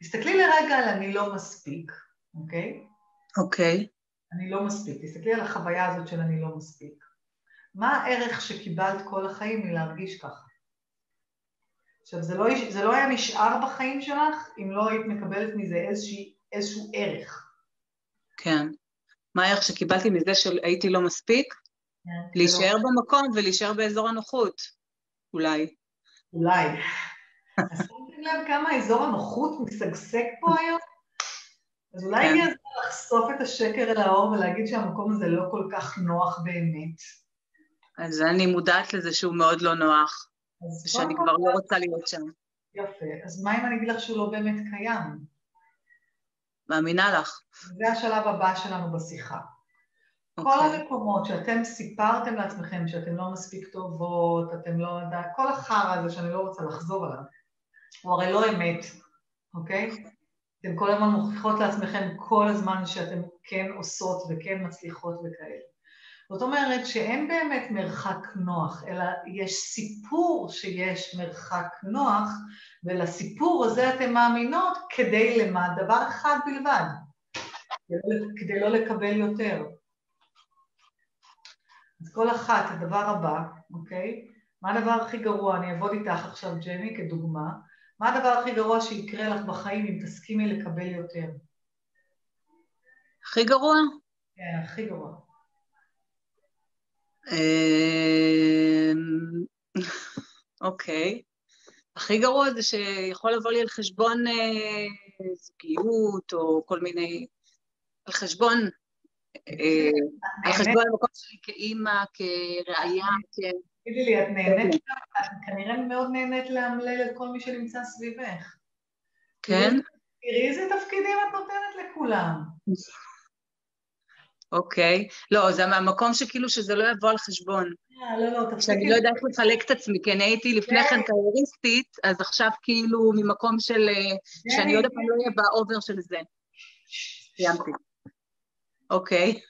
Speaker 1: תסתכלי לרגע על אני לא מספיק, אוקיי?
Speaker 5: אוקיי.
Speaker 1: אני לא מספיק. תסתכלי על החוויה הזאת של אני לא מספיק. מה הערך שקיבלת כל החיים מלהרגיש ככה? עכשיו, זה לא, זה לא היה נשאר בחיים שלך אם לא היית מקבלת מזה איזושהי, איזשהו ערך.
Speaker 5: כן. מה הערך שקיבלתי מזה שהייתי לא מספיק?
Speaker 1: כן,
Speaker 5: להישאר
Speaker 1: זה
Speaker 5: במקום ולהישאר באזור הנוחות, אולי.
Speaker 1: לא- אולי. אז שמתם לב כמה אזור הנוחות משגשג פה היום? אז אולי
Speaker 5: כן.
Speaker 1: הגיע הזמן לחשוף את השקר אל האור ולהגיד שהמקום הזה לא כל כך נוח באמת.
Speaker 5: אז אני מודעת לזה שהוא מאוד לא נוח, ושאני כבר לא רוצה להיות שם.
Speaker 1: יפה. אז מה אם אני אגיד לך שהוא לא באמת קיים?
Speaker 5: מאמינה לך.
Speaker 1: זה השלב הבא שלנו בשיחה. כל
Speaker 5: אוקיי.
Speaker 1: המקומות שאתם סיפרתם לעצמכם שאתם לא מספיק טובות, אתם לא יודעת, כל החרא הזה שאני לא רוצה לחזור עליו, הוא הרי לא אמת, אוקיי? אתם כל הזמן מוכיחות לעצמכם כל הזמן שאתם כן עושות וכן מצליחות וכאלה. זאת אומרת שאין באמת מרחק נוח, אלא יש סיפור שיש מרחק נוח, ולסיפור הזה אתן מאמינות כדי למה? דבר אחד בלבד, כדי לא לקבל יותר. אז כל אחת, הדבר הבא, אוקיי? מה הדבר הכי גרוע? אני אעבוד איתך עכשיו, ג'ני, כדוגמה. מה הדבר הכי גרוע שיקרה לך בחיים אם תסכימי לקבל יותר?
Speaker 5: הכי גרוע?
Speaker 1: כן, הכי גרוע.
Speaker 5: אמ, אוקיי. הכי גרוע זה שיכול לבוא לי על חשבון אה, זוגיות, או כל מיני... על חשבון... אה, על חשבון המקום שלי כאימא, כראיה, כ...
Speaker 1: תגידי לי, את נהנית? את כנראה מאוד נהנית לאמלל את כל מי שנמצא סביבך.
Speaker 5: כן?
Speaker 1: תראי איזה תפקידים את נותנת לכולם.
Speaker 5: אוקיי. לא, זה מהמקום שכאילו שזה לא יבוא על חשבון.
Speaker 1: אה, לא, לא,
Speaker 5: שאני
Speaker 1: תפסיקי.
Speaker 5: לא יודעת לחלק את עצמי, כי אני הייתי לפני
Speaker 1: כן.
Speaker 5: כן קרייריסטית, אז עכשיו כאילו ממקום של... אה, שאני עוד פעם לא אהיה באובר של זה. סיימתי. אוקיי.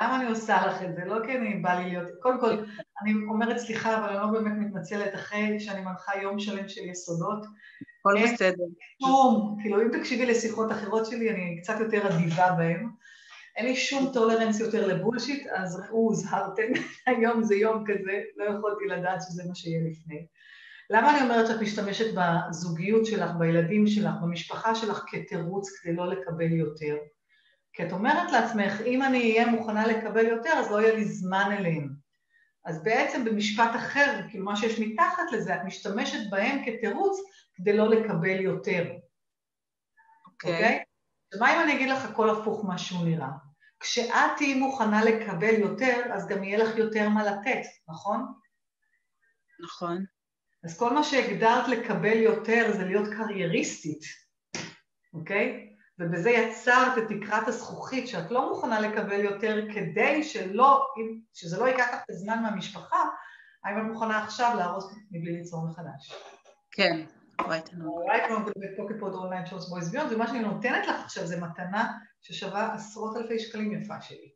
Speaker 1: למה אני עושה לך את זה? לא כי אני בא לי להיות... קודם כל, אני אומרת סליחה, אבל אני לא באמת מתנצלת אחרי שאני מנחה יום שלם של יסודות.
Speaker 5: הכל
Speaker 1: כן.
Speaker 5: בסדר.
Speaker 1: שום, כאילו, אם תקשיבי לשיחות אחרות שלי, אני קצת יותר אדיבה בהן. אין לי שום טולרנס יותר לבולשיט, אז ראו, הוזהרתם, היום זה יום כזה, לא יכולתי לדעת שזה מה שיהיה לפני. למה אני אומרת שאת משתמשת בזוגיות שלך, בילדים שלך, במשפחה שלך כתירוץ כדי לא לקבל יותר? כי את אומרת לעצמך, אם אני אהיה מוכנה לקבל יותר, אז לא יהיה לי זמן אליהם. אז בעצם במשפט אחר, כאילו מה שיש מתחת לזה, את משתמשת בהם כתירוץ כדי לא לקבל יותר.
Speaker 5: אוקיי.
Speaker 1: אוקיי? ומה אם אני אגיד לך הכל הפוך מה שהוא נראה? כשאת תהיי מוכנה לקבל יותר, אז גם יהיה לך יותר מה לתת, נכון?
Speaker 5: נכון.
Speaker 1: אז כל מה שהגדרת לקבל יותר זה להיות קרייריסטית, אוקיי? ובזה יצרת את תקרת הזכוכית שאת לא מוכנה לקבל יותר כדי שלא, שזה לא ייקח לך את הזמן מהמשפחה, האם את מוכנה עכשיו להרוס מבלי ליצור מחדש?
Speaker 5: כן. וואי, תנוג.
Speaker 1: אולי כמו בפוקט פוד אונליין שורס בויז ביונד, ומה שאני נותנת לך עכשיו זה מתנה ששווה עשרות אלפי שקלים יפה שלי.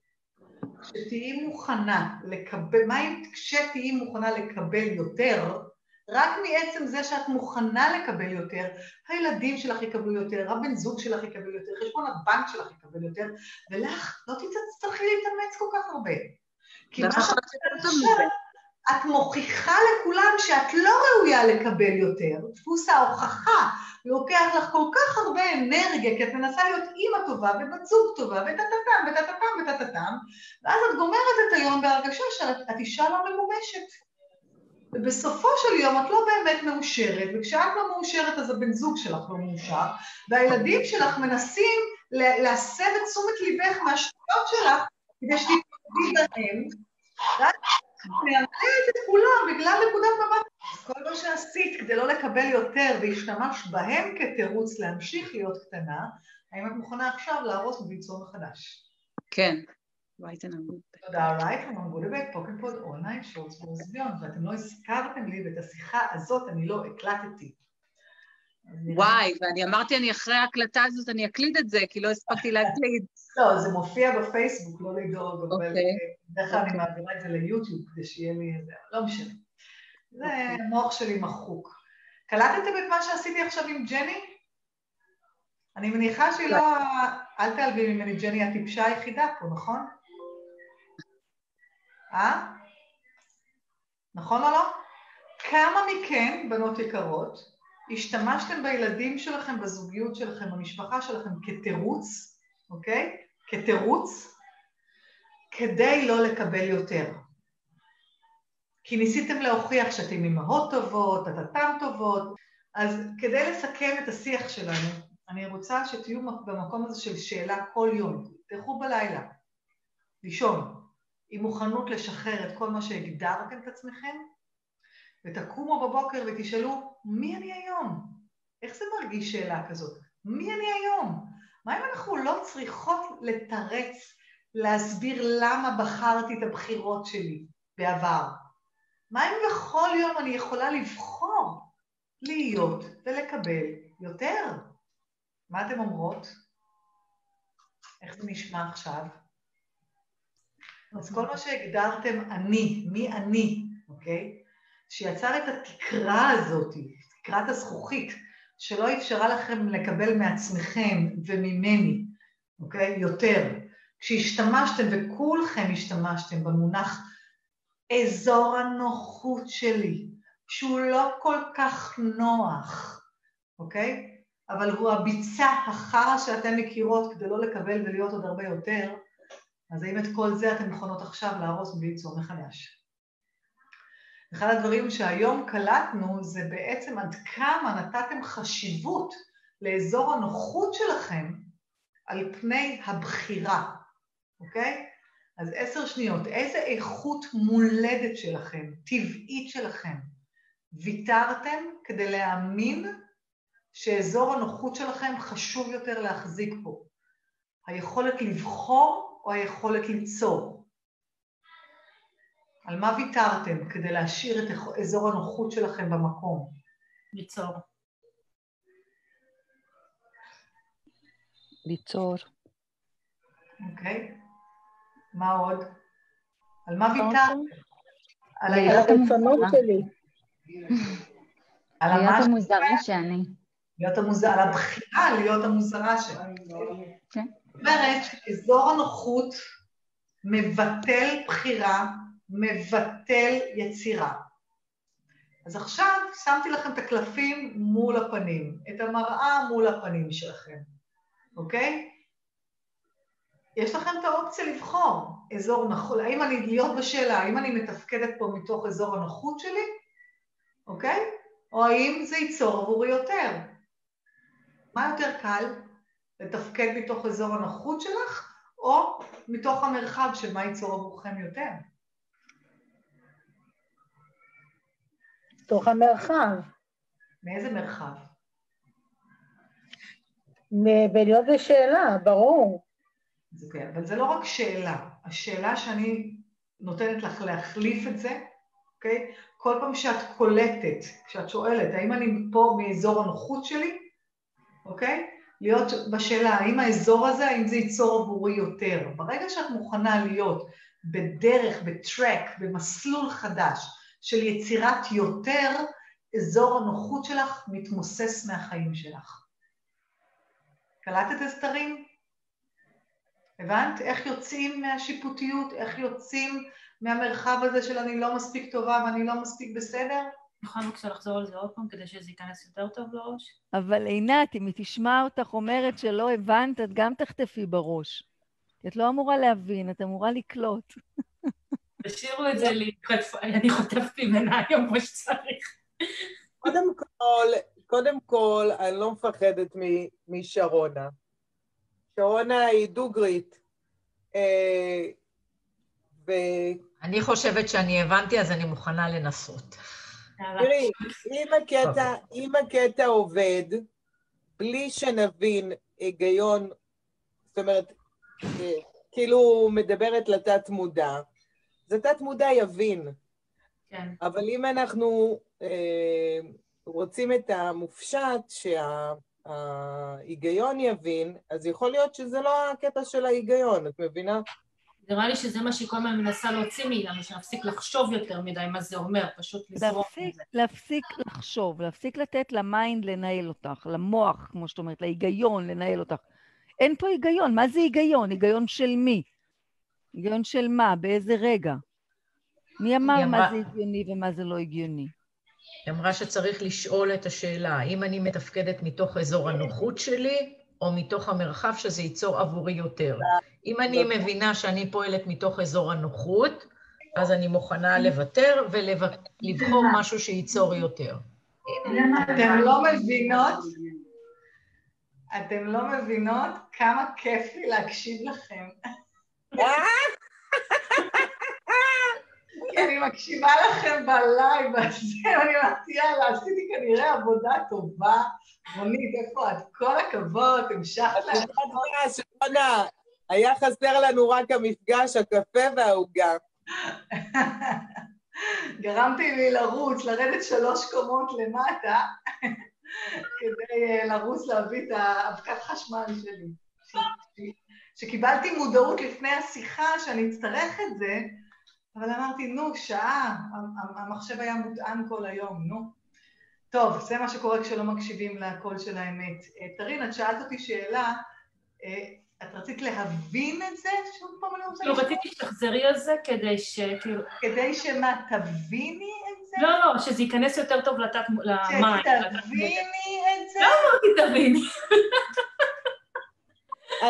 Speaker 1: כשתהיי מוכנה לקבל, מה אם כשתהיי מוכנה לקבל יותר, רק מעצם זה שאת מוכנה לקבל יותר, הילדים שלך יקבלו יותר, הבן זוג שלך יקבל יותר, חשבון הבנק שלך יקבל יותר, ולך לא תצטרכי להתאמץ כל כך הרבה. כי מה שאת
Speaker 5: מזה.
Speaker 1: את מוכיחה לכולם שאת לא ראויה לקבל יותר, דפוס ההוכחה לוקח לך כל כך הרבה אנרגיה, כי את מנסה להיות אימא טובה ובת זוג טובה וטטטם וטטטם וטטטם, ואז את גומרת את היום בהרגשה שאת אישה לא ממומשת. ובסופו של יום את לא באמת מאושרת, וכשאת לא מאושרת אז הבן זוג שלך לא מאושר, והילדים שלך מנסים להסב את תשומת ליבך מהשטויות שלך כדי שתתמודדי בהם, ואת מאמנת את כולם בגלל נקודת מבט. כל מה שעשית כדי לא לקבל יותר והשתמשת בהם כתירוץ להמשיך להיות קטנה, האם את מוכנה עכשיו להרוס וליצור מחדש?
Speaker 5: כן. תנוג.
Speaker 1: תודה רייט, אנחנו גולי בית פוקן פוד אונליין שורטס בורסביון, ואתם לא הזכרתם לי, ואת השיחה הזאת אני לא הקלטתי.
Speaker 5: וואי, ואני אמרתי, אני אחרי ההקלטה הזאת, אני אקליד את זה, כי לא הספקתי להקליד.
Speaker 1: לא, זה מופיע בפייסבוק, לא לדאוג, אבל
Speaker 5: אוקיי.
Speaker 1: אה, בדרך כלל אני מעבירה את זה ליוטיוב כדי שיהיה לי איזה, לא משנה. זה
Speaker 5: אוקיי.
Speaker 1: המוח שלי מחוק. קלטתם את מה שעשיתי עכשיו עם ג'ני? אני מניחה שהיא לא... אל תעלבי ממני, ג'ני הטיפשה היחידה פה, נכון? אה? נכון או לא? כמה מכן, בנות יקרות, השתמשתם בילדים שלכם, בזוגיות שלכם, במשפחה שלכם, כתירוץ, אוקיי? כתירוץ, כדי לא לקבל יותר. כי ניסיתם להוכיח שאתם אימהות טובות, טטטם טובות, אז כדי לסכם את השיח שלנו, אני רוצה שתהיו במקום הזה של שאלה כל יום. תלכו בלילה, לישון, עם מוכנות לשחרר את כל מה שהגדרתם את עצמכם, ותקומו בבוקר ותשאלו, מי אני היום? איך זה מרגיש שאלה כזאת? מי אני היום? מה אם אנחנו לא צריכות לתרץ, להסביר למה בחרתי את הבחירות שלי בעבר? מה אם בכל יום אני יכולה לבחור להיות ולקבל יותר? מה אתן אומרות? איך זה נשמע עכשיו? אז כל מה שהגדרתם אני, מי אני, אוקיי? שיצר את התקרה הזאת, תקרת הזכוכית, שלא אפשרה לכם לקבל מעצמכם וממני, אוקיי? יותר. כשהשתמשתם, וכולכם השתמשתם במונח אזור הנוחות שלי, שהוא לא כל כך נוח, אוקיי? אבל הוא הביצה החרא שאתן מכירות כדי לא לקבל ולהיות עוד הרבה יותר, אז האם את כל זה אתן מוכנות עכשיו להרוס וליצור מחדש? אחד הדברים שהיום קלטנו זה בעצם עד כמה נתתם חשיבות לאזור הנוחות שלכם על פני הבחירה, אוקיי? אז עשר שניות, איזה איכות מולדת שלכם, טבעית שלכם, ויתרתם כדי להאמין שאזור הנוחות שלכם חשוב יותר להחזיק פה? היכולת לבחור או היכולת ליצור? על מה ויתרתם כדי להשאיר את אזור הנוחות שלכם במקום?
Speaker 2: ליצור.
Speaker 6: ליצור.
Speaker 1: אוקיי. מה עוד? על מה ויתרתם? על
Speaker 7: הרצונות שלי.
Speaker 1: על
Speaker 7: להיות המוזרה שאני.
Speaker 1: להיות המוזרה, על הבחירה להיות המוזרה שלנו. אומרת, אזור הנוחות מבטל בחירה, מבטל יצירה. אז עכשיו שמתי לכם את הקלפים מול הפנים, את המראה מול הפנים שלכם, אוקיי? יש לכם את האופציה לבחור אזור נוחות, האם אני, להיות בשאלה, האם אני מתפקדת פה מתוך אזור הנוחות שלי, אוקיי? או האם זה ייצור עבורי יותר? מה יותר קל? לתפקד מתוך אזור הנוחות שלך, או מתוך המרחב של מה ייצור עבורכם יותר?
Speaker 8: תוך המרחב,
Speaker 1: מאיזה מרחב?
Speaker 8: בלהיות בשאלה, ברור.
Speaker 1: זה כן, אבל זה לא רק שאלה. השאלה שאני נותנת לך להחליף את זה, אוקיי? כל פעם שאת קולטת, כשאת שואלת, האם אני פה מאזור הנוחות שלי, אוקיי? להיות בשאלה, האם האזור הזה, האם זה ייצור עבורי יותר? ברגע שאת מוכנה להיות בדרך, בטרק, במסלול חדש של יצירת יותר, אזור הנוחות שלך מתמוסס מהחיים שלך. קלטת אסתרים? הבנת? איך יוצאים מהשיפוטיות? איך יוצאים מהמרחב הזה של אני לא מספיק טובה ואני לא מספיק בסדר?
Speaker 2: יכולה בבקשה לחזור על זה עוד פעם כדי שזה ייכנס יותר טוב לראש?
Speaker 6: אבל עינת, אם היא תשמע אותך אומרת שלא הבנת, את גם תחטפי בראש. את לא אמורה להבין, את אמורה לקלוט.
Speaker 2: תשאירו את זה לי, אני חוטפת ממנה היום כמו שצריך.
Speaker 4: קודם כל, קודם כל, אני לא מפחדת משרונה. שרונה היא דוגרית. אה, ו-
Speaker 9: אני חושבת שאני הבנתי, אז אני מוכנה לנסות.
Speaker 4: תראי, אם הקטע, אם הקטע עובד, בלי שנבין היגיון, זאת אומרת, אה, כאילו מדברת לתת מודע, אז התת מודע יבין.
Speaker 2: כן.
Speaker 4: אבל אם אנחנו אה, רוצים את המופשט, שההיגיון יבין, אז יכול להיות שזה לא הקטע של ההיגיון, את מבינה?
Speaker 2: נראה לי שזה מה שהיא כל הזמן מנסה להוציא מאיתנו, שנפסיק לחשוב יותר מדי מה זה אומר, פשוט לזרוק את זה.
Speaker 6: להפסיק לחשוב, להפסיק לתת ל mind לנהל אותך, למוח, כמו שאת אומרת, להיגיון לנהל אותך. אין פה היגיון, מה זה היגיון? היגיון של מי? היגיון של מה? באיזה רגע? מי אמר מה זה הגיוני ומה זה לא הגיוני?
Speaker 9: היא אמרה שצריך לשאול את השאלה, האם אני מתפקדת מתוך אזור הנוחות שלי, או מתוך המרחב שזה ייצור עבורי יותר. אם אני מבינה שאני פועלת מתוך אזור הנוחות, אז אני מוכנה לוותר ולבחור משהו שייצור יותר.
Speaker 1: אתם לא מבינות, אתם לא מבינות כמה כיף לי להקשיב לכם. כי אני מקשיבה לכם בלייב הזה, ואני אומרת, יאללה, עשיתי כנראה עבודה טובה. רונית, איפה את? כל הכבוד, המשכת
Speaker 4: שרונה, היה חסר לנו רק המפגש, הקפה והעוגה.
Speaker 1: גרמתי לי לרוץ, לרדת שלוש קומות למטה, כדי אה, לרוץ להביא את האבקת חשמל שלי. שקיבלתי מודעות לפני השיחה שאני אצטרך את זה, אבל אמרתי, נו, שעה, המ- המחשב היה מוטען כל היום, נו. טוב, זה מה שקורה כשלא מקשיבים לקול של האמת. אה, טרין, את שאלת אותי שאלה, אה, את רצית להבין את זה? שוב פעם אני רוצה
Speaker 2: לא. רציתי שתחזרי על זה כדי שכאילו...
Speaker 1: כדי שמה, תביני את זה?
Speaker 2: לא, לא, שזה ייכנס יותר טוב לתת... למים.
Speaker 1: שתביני את זה?
Speaker 2: לא אמרתי תביני.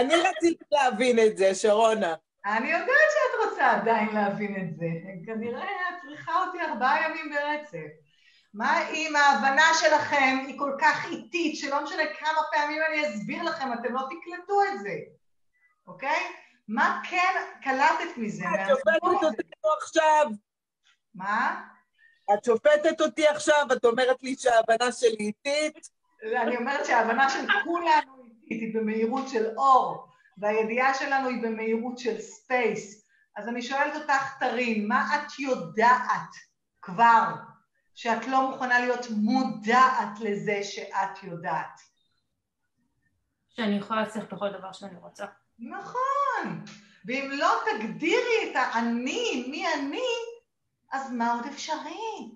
Speaker 4: אני רציתי להבין את זה, שרונה.
Speaker 1: אני יודעת שאת רוצה עדיין להבין את זה. כנראה את צריכה אותי ארבעה ימים ברצף. מה אם ההבנה שלכם היא כל כך איטית, שלא משנה כמה פעמים אני אסביר לכם, אתם לא תקלטו את זה, אוקיי? מה כן קלטת מזה?
Speaker 4: את שופטת? אותנו עכשיו.
Speaker 1: מה?
Speaker 4: את שופטת אותי עכשיו, את אומרת לי שההבנה שלי איטית?
Speaker 1: אני אומרת שההבנה של כולנו איטית היא במהירות של אור, והידיעה שלנו היא במהירות של space. אז אני שואלת אותך, טרין, מה את יודעת כבר שאת לא מוכנה להיות מודעת לזה שאת יודעת?
Speaker 2: שאני יכולה להצליח בכל דבר שאני רוצה.
Speaker 1: נכון. ואם לא תגדירי את האני, מי אני, אז מה עוד אפשרי?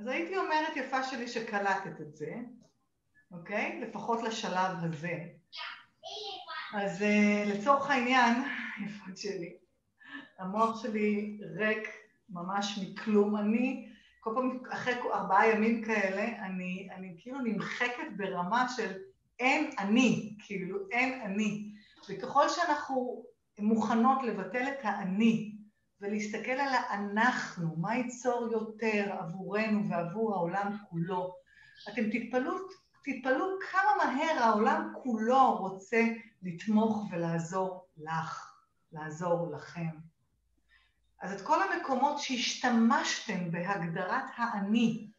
Speaker 1: אז הייתי אומרת, יפה שלי, שקלטת את זה, אוקיי? לפחות לשלב הזה. אז uh, לצורך העניין, יפות שלי, המוח שלי ריק ממש מכלום. אני, כל פעם אחרי ארבעה ימים כאלה, אני, אני כאילו נמחקת ברמה של אין אני, כאילו אין אני. וככל שאנחנו מוכנות לבטל את האני ולהסתכל על האנחנו, מה ייצור יותר עבורנו ועבור העולם כולו, אתם תתפלאו, תתפלאו כמה מהר העולם כולו רוצה לתמוך ולעזור לך, לעזור לכם. אז את כל המקומות שהשתמשתם בהגדרת האני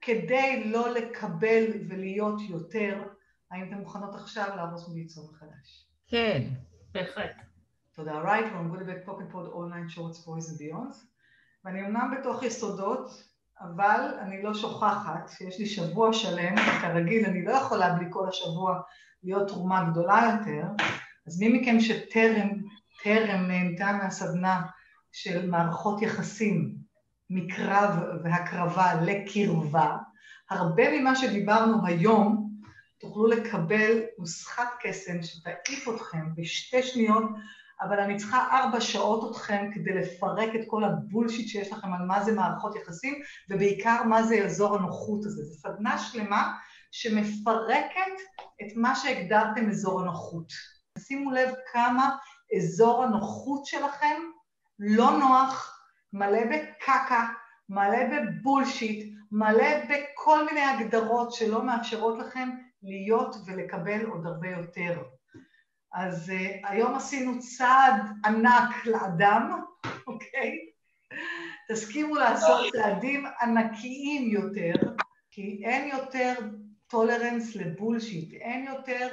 Speaker 1: כדי לא לקבל ולהיות יותר, האם אתן מוכנות עכשיו להרוס וליצור מחדש?
Speaker 9: כן.
Speaker 2: בהחלט.
Speaker 1: תודה, right, from Goodback Pocket Pod Online Shorts Boys and Beyond. ואני אמנם בתוך יסודות, אבל אני לא שוכחת שיש לי שבוע שלם, כרגיל אני לא יכולה בלי כל השבוע להיות תרומה גדולה יותר, אז מי מכם שטרם, טרם נהנתה מהסדנה של מערכות יחסים מקרב והקרבה לקרבה, הרבה ממה שדיברנו היום תוכלו לקבל נוסחת קסם שתעיף אתכם בשתי שניות, אבל אני צריכה ארבע שעות אתכם כדי לפרק את כל הבולשיט שיש לכם על מה זה מערכות יחסים, ובעיקר מה זה אזור הנוחות הזה. זו סדנה שלמה שמפרקת את מה שהגדרתם אזור הנוחות. שימו לב כמה אזור הנוחות שלכם לא נוח, מלא בקקה, מלא בבולשיט, מלא בכל מיני הגדרות שלא מאפשרות לכם להיות ולקבל עוד הרבה יותר. אז uh, היום עשינו צעד ענק לאדם, אוקיי? תסכימו לעשות צעדים ענקיים יותר, כי אין יותר טולרנס לבולשיט, אין יותר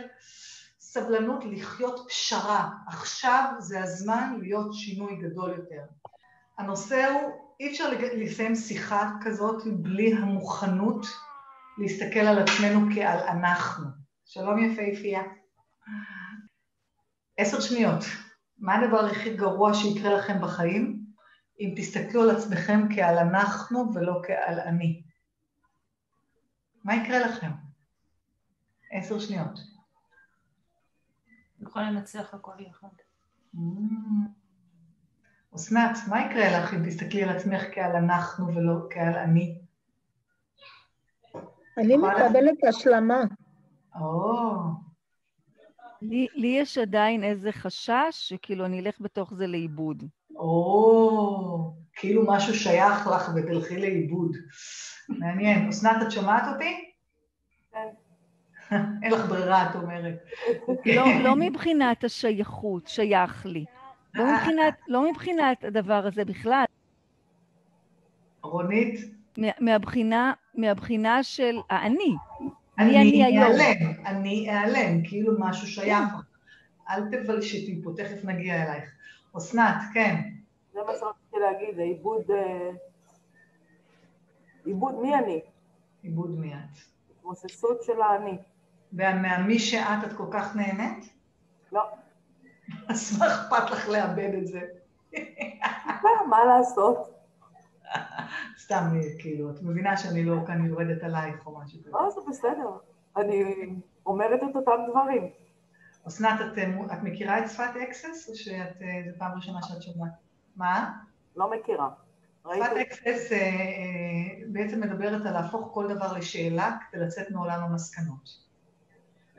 Speaker 1: סבלנות לחיות פשרה. עכשיו זה הזמן להיות שינוי גדול יותר. הנושא הוא, אי אפשר לסיים שיחה כזאת בלי המוכנות להסתכל על עצמנו כעל אנחנו. שלום יפהפייה. עשר שניות. מה הדבר הכי גרוע שיקרה לכם בחיים אם תסתכלו על עצמכם כעל אנחנו ולא כעל אני? מה יקרה לכם? עשר שניות.
Speaker 2: יכול לנצח הכל יחד.
Speaker 1: Mm. אסנת, מה יקרה לך אם תסתכלי על עצמך כעל אנחנו ולא כעל אני?
Speaker 8: אני מקבלת השלמה.
Speaker 1: או.
Speaker 6: לי, לי יש עדיין איזה חשש שכאילו אני אלך בתוך זה לאיבוד.
Speaker 1: או, כאילו משהו שייך לך ותלכי לאיבוד. מעניין. אסנת, את שומעת אותי?
Speaker 10: כן.
Speaker 1: אין לך ברירה, את אומרת.
Speaker 6: לא, לא מבחינת השייכות, שייך לי. לא מבחינת, לא מבחינת הדבר הזה בכלל.
Speaker 1: רונית?
Speaker 6: מהבחינה, מהבחינה של האני.
Speaker 1: אני אעלם, אני אעלם, כאילו משהו שייך. אל תבלשתי פה, תכף נגיע אלייך. אסנת, כן.
Speaker 10: זה מה שרציתי להגיד, זה עיבוד... אה, עיבוד מי אני?
Speaker 1: עיבוד מי את.
Speaker 10: התמוססות של האני.
Speaker 1: ומהמי שאת את כל כך נהנית?
Speaker 10: לא.
Speaker 1: אז מה אכפת לך לאבד את זה?
Speaker 10: לא, מה לעשות?
Speaker 1: סתם, כאילו, את מבינה שאני לא כאן יורדת עלייך או משהו כזה.
Speaker 10: לא, זה בסדר. אני אומרת את אותם דברים.
Speaker 1: אסנת, את, את מכירה את שפת אקסס, או שזו פעם ראשונה שאת שומעת? מה?
Speaker 10: לא מכירה.
Speaker 1: שפת Access אה, אה, בעצם מדברת על להפוך כל דבר לשאלה כדי לצאת מעולם המסקנות.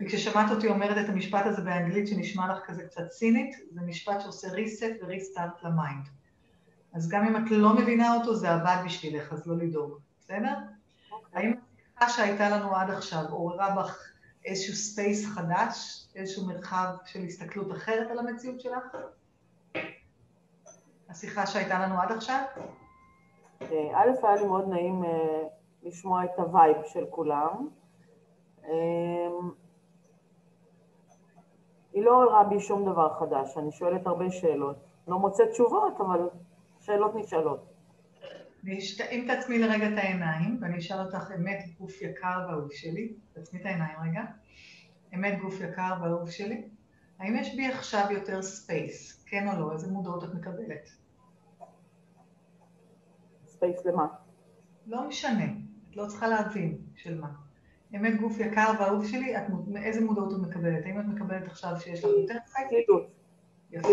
Speaker 1: וכששמעת אותי אומרת את המשפט הזה באנגלית שנשמע לך כזה קצת צינית, זה משפט שעושה reset ו-restart ל mind. אז גם אם את לא מבינה אותו, זה עבד בשבילך, אז לא לדאוג, בסדר? Okay. האם השיחה שהייתה לנו עד עכשיו עוררה בך איזשהו space חדש, איזשהו מרחב של הסתכלות אחרת על המציאות שלך? השיחה שהייתה לנו עד עכשיו?
Speaker 10: א', היה לי מאוד נעים לשמוע את ה vibe של כולם. היא לא עוררה בי שום דבר חדש, אני שואלת הרבה שאלות. לא מוצאת תשובות, אבל שאלות נשאלות.
Speaker 1: אם תעצמי לרגע את העיניים, ואני אשאל אותך אמת גוף יקר ואהוב שלי, תעצמי את העיניים רגע, אמת גוף יקר ואהוב שלי, האם יש בי עכשיו יותר space, כן או לא? איזה מודעות את מקבלת?
Speaker 10: space למה?
Speaker 1: לא משנה, את לא צריכה להבין של מה. אמת גוף יקר ואהוב שלי, את, איזה מודעות את מקבלת? האם את מקבלת עכשיו שיש לך יותר space?
Speaker 10: קלילות.
Speaker 1: יפה.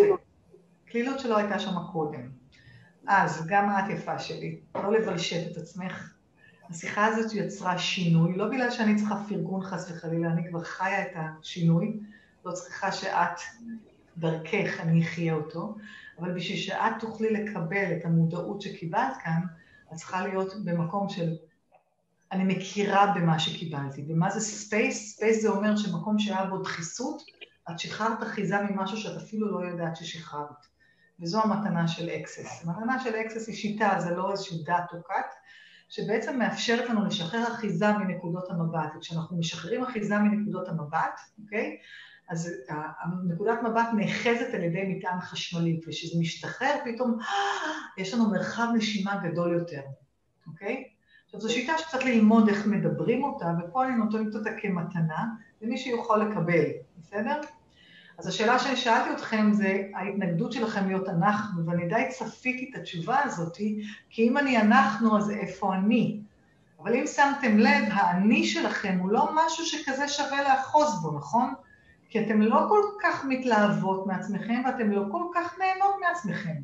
Speaker 1: קלילות שלא הייתה שם קודם. אז גם את יפה שלי, לא לבלשת את עצמך. השיחה הזאת יצרה שינוי, לא בגלל שאני צריכה פרגון חס וחלילה, אני כבר חיה את השינוי, לא צריכה שאת דרכך אני אחיה אותו, אבל בשביל שאת תוכלי לקבל את המודעות שקיבלת כאן, את צריכה להיות במקום של אני מכירה במה שקיבלתי. ומה זה space? space זה אומר שמקום שהיה בו דחיסות, את שחררת אחיזה ממשהו שאת אפילו לא יודעת ששחררת. וזו המתנה של Access. המתנה של Access היא שיטה, זה לא איזשהו דת או כת, שבעצם מאפשרת לנו לשחרר אחיזה מנקודות המבט. וכשאנחנו משחררים אחיזה מנקודות המבט, אוקיי? אז נקודת מבט נאחזת על ידי מטען חשמלי, וכשזה משתחרר פתאום יש לנו מרחב נשימה גדול יותר, אוקיי? עכשיו זו שיטה שצריך ללמוד איך מדברים אותה, ופה אני נותנת אותה כמתנה למי שיכול לקבל, בסדר? אז השאלה שאני שאלתי אתכם זה ההתנגדות שלכם להיות אנחנו, ואני די צפיתי את התשובה הזאת, כי אם אני אנחנו, אז איפה אני? אבל אם שמתם לב, האני שלכם הוא לא משהו שכזה שווה לאחוז בו, נכון? כי אתם לא כל כך מתלהבות מעצמכם ואתם לא כל כך נהנות מעצמכם.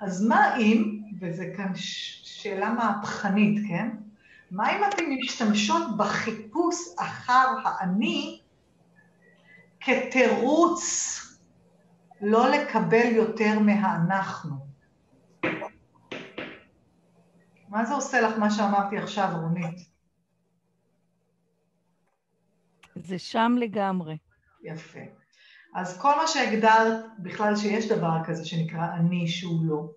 Speaker 1: אז מה אם, וזו כאן שאלה מהפכנית, כן? מה אם אתן משתמשות בחיפוש אחר האני כתירוץ לא לקבל יותר מהאנחנו? מה זה עושה לך מה שאמרתי עכשיו, רונית?
Speaker 6: זה שם לגמרי.
Speaker 1: יפה. אז כל מה שהגדרת בכלל שיש דבר כזה שנקרא אני שהוא לא,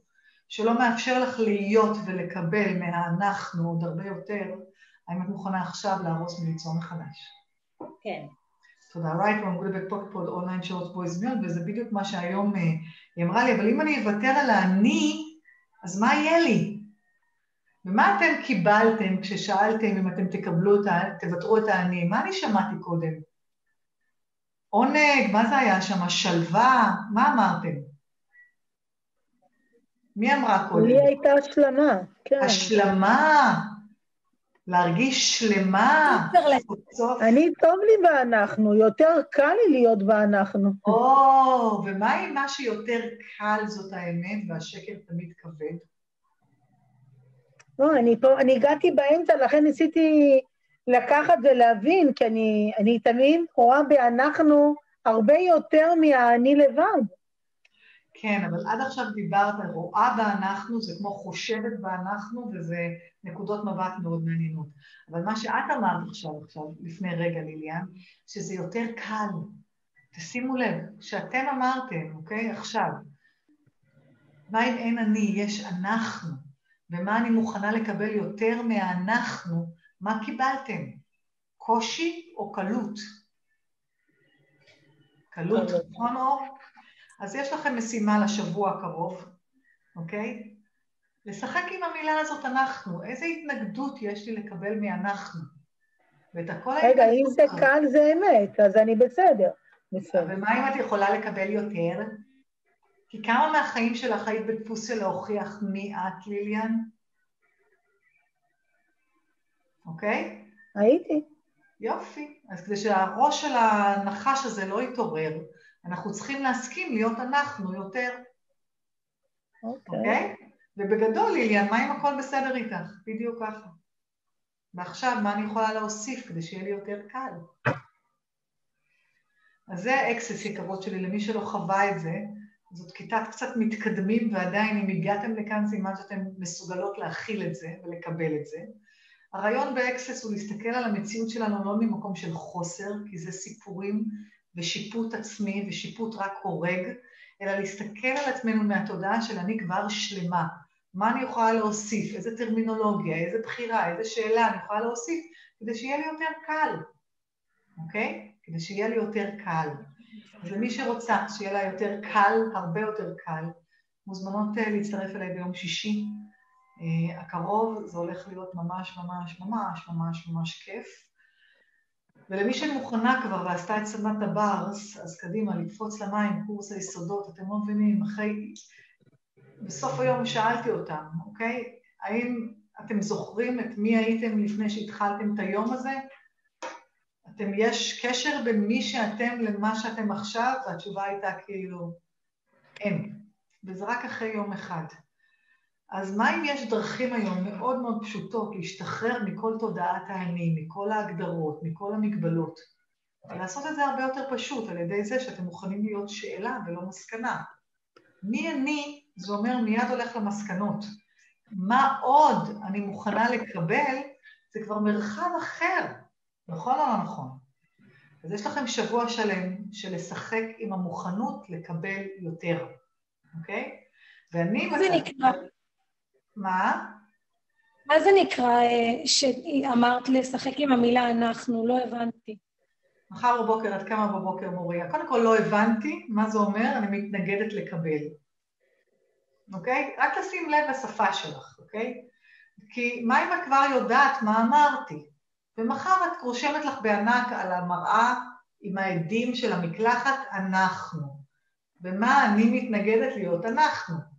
Speaker 1: שלא מאפשר לך להיות ולקבל מהאנחנו עוד הרבה יותר, האם את מוכנה עכשיו להרוס וליצור מחדש?
Speaker 7: כן.
Speaker 1: תודה. right from good back פה אונליין שעות בויז מיון, וזה בדיוק מה שהיום אה, היא אמרה לי, אבל אם אני אוותר על האני, אז מה יהיה לי? ומה אתם קיבלתם כששאלתם אם אתם תקבלו את ה... תוותרו את האני? מה אני שמעתי קודם? עונג, מה זה היה שם? שלווה? מה אמרתם? מי אמרה קודם?
Speaker 8: לי הייתה השלמה, כן.
Speaker 1: השלמה, להרגיש שלמה.
Speaker 8: אני טוב לי באנחנו, יותר קל לי להיות באנחנו.
Speaker 1: או, ומה אם מה שיותר קל זאת האמת והשקל תמיד כבד?
Speaker 8: לא, אני פה, אני הגעתי באמצע, לכן ניסיתי לקחת ולהבין, כי אני, אני תמיד רואה באנחנו הרבה יותר מהאני לבד.
Speaker 1: כן, אבל עד עכשיו דיברת, רואה באנחנו, זה כמו חושבת באנחנו, וזה נקודות מבט מאוד מעניינות. אבל מה שאת אמרת עכשיו, עכשיו, לפני רגע, ליליאן, שזה יותר קל. תשימו לב, שאתם אמרתם, אוקיי, עכשיו, מה אם אין אני, יש אנחנו, ומה אני מוכנה לקבל יותר מהאנחנו, מה קיבלתם? קושי או קלות? קלות, נכון אור? אז יש לכם משימה לשבוע הקרוב, אוקיי? לשחק עם המילה הזאת אנחנו. איזה התנגדות יש לי לקבל מאנחנו? ואת הכל...
Speaker 8: רגע, אם זה קל זה אמת, אז אני בסדר. בסדר.
Speaker 1: ומה אם את יכולה לקבל יותר? כי כמה מהחיים שלך היית בדפוס של להוכיח מי את, ליליאן? אוקיי?
Speaker 8: הייתי.
Speaker 1: יופי. אז כדי שהראש של הנחש הזה לא יתעורר, אנחנו צריכים להסכים להיות אנחנו יותר.
Speaker 8: אוקיי.
Speaker 1: אוקיי? ובגדול, ליליאן, מה אם הכל בסדר איתך? בדיוק ככה. ועכשיו, מה אני יכולה להוסיף כדי שיהיה לי יותר קל? אז זה ה access יקרות שלי, למי שלא חווה את זה, זאת כיתת קצת מתקדמים, ועדיין אם הגעתם לכאן, סימן שאתן מסוגלות להכיל את זה ולקבל את זה. הרעיון ב access הוא להסתכל על המציאות שלנו לא ממקום של חוסר, כי זה סיפורים ושיפוט עצמי ושיפוט רק הורג, אלא להסתכל על עצמנו מהתודעה של אני כבר שלמה. מה אני יכולה להוסיף? איזה טרמינולוגיה, איזה בחירה, איזה שאלה אני יכולה להוסיף כדי שיהיה לי יותר קל, אוקיי? כדי שיהיה לי יותר קל. אז למי שרוצה שיהיה לה יותר קל, הרבה יותר קל, מוזמנות אה, להצטרף אליי ביום שישי אה, הקרוב, זה הולך להיות ממש ממש ממש ממש ממש כיף. ולמי שמוכנה כבר ועשתה את סדנת הברס, אז קדימה, לקפוץ למים, קורס היסודות, אתם לא מבינים, אחרי... בסוף היום שאלתי אותם, אוקיי? האם אתם זוכרים את מי הייתם לפני שהתחלתם את היום הזה? אתם, יש קשר בין מי שאתם למה שאתם עכשיו? והתשובה הייתה כאילו, אין. וזה רק אחרי יום אחד. אז מה אם יש דרכים היום מאוד מאוד פשוטות להשתחרר מכל תודעת האני, מכל ההגדרות, מכל המגבלות, ולעשות את זה הרבה יותר פשוט על ידי זה שאתם מוכנים להיות שאלה ולא מסקנה. מי אני, זה אומר מיד הולך למסקנות. מה עוד אני מוכנה לקבל, זה כבר מרחב אחר, נכון או לא נכון? אז יש לכם שבוע שלם של לשחק עם המוכנות לקבל יותר, אוקיי? ואני...
Speaker 11: זה נקרא?
Speaker 1: מה?
Speaker 11: מה זה נקרא אה, שאמרת לשחק עם המילה אנחנו? לא הבנתי.
Speaker 1: מחר בבוקר, עד כמה בבוקר מוריה? קודם כל לא הבנתי מה זה אומר, אני מתנגדת לקבל. אוקיי? רק תשים לב לשפה שלך, אוקיי? כי מה אם את כבר יודעת מה אמרתי? ומחר את רושמת לך בענק על המראה עם העדים של המקלחת, אנחנו. ומה אני מתנגדת להיות אנחנו?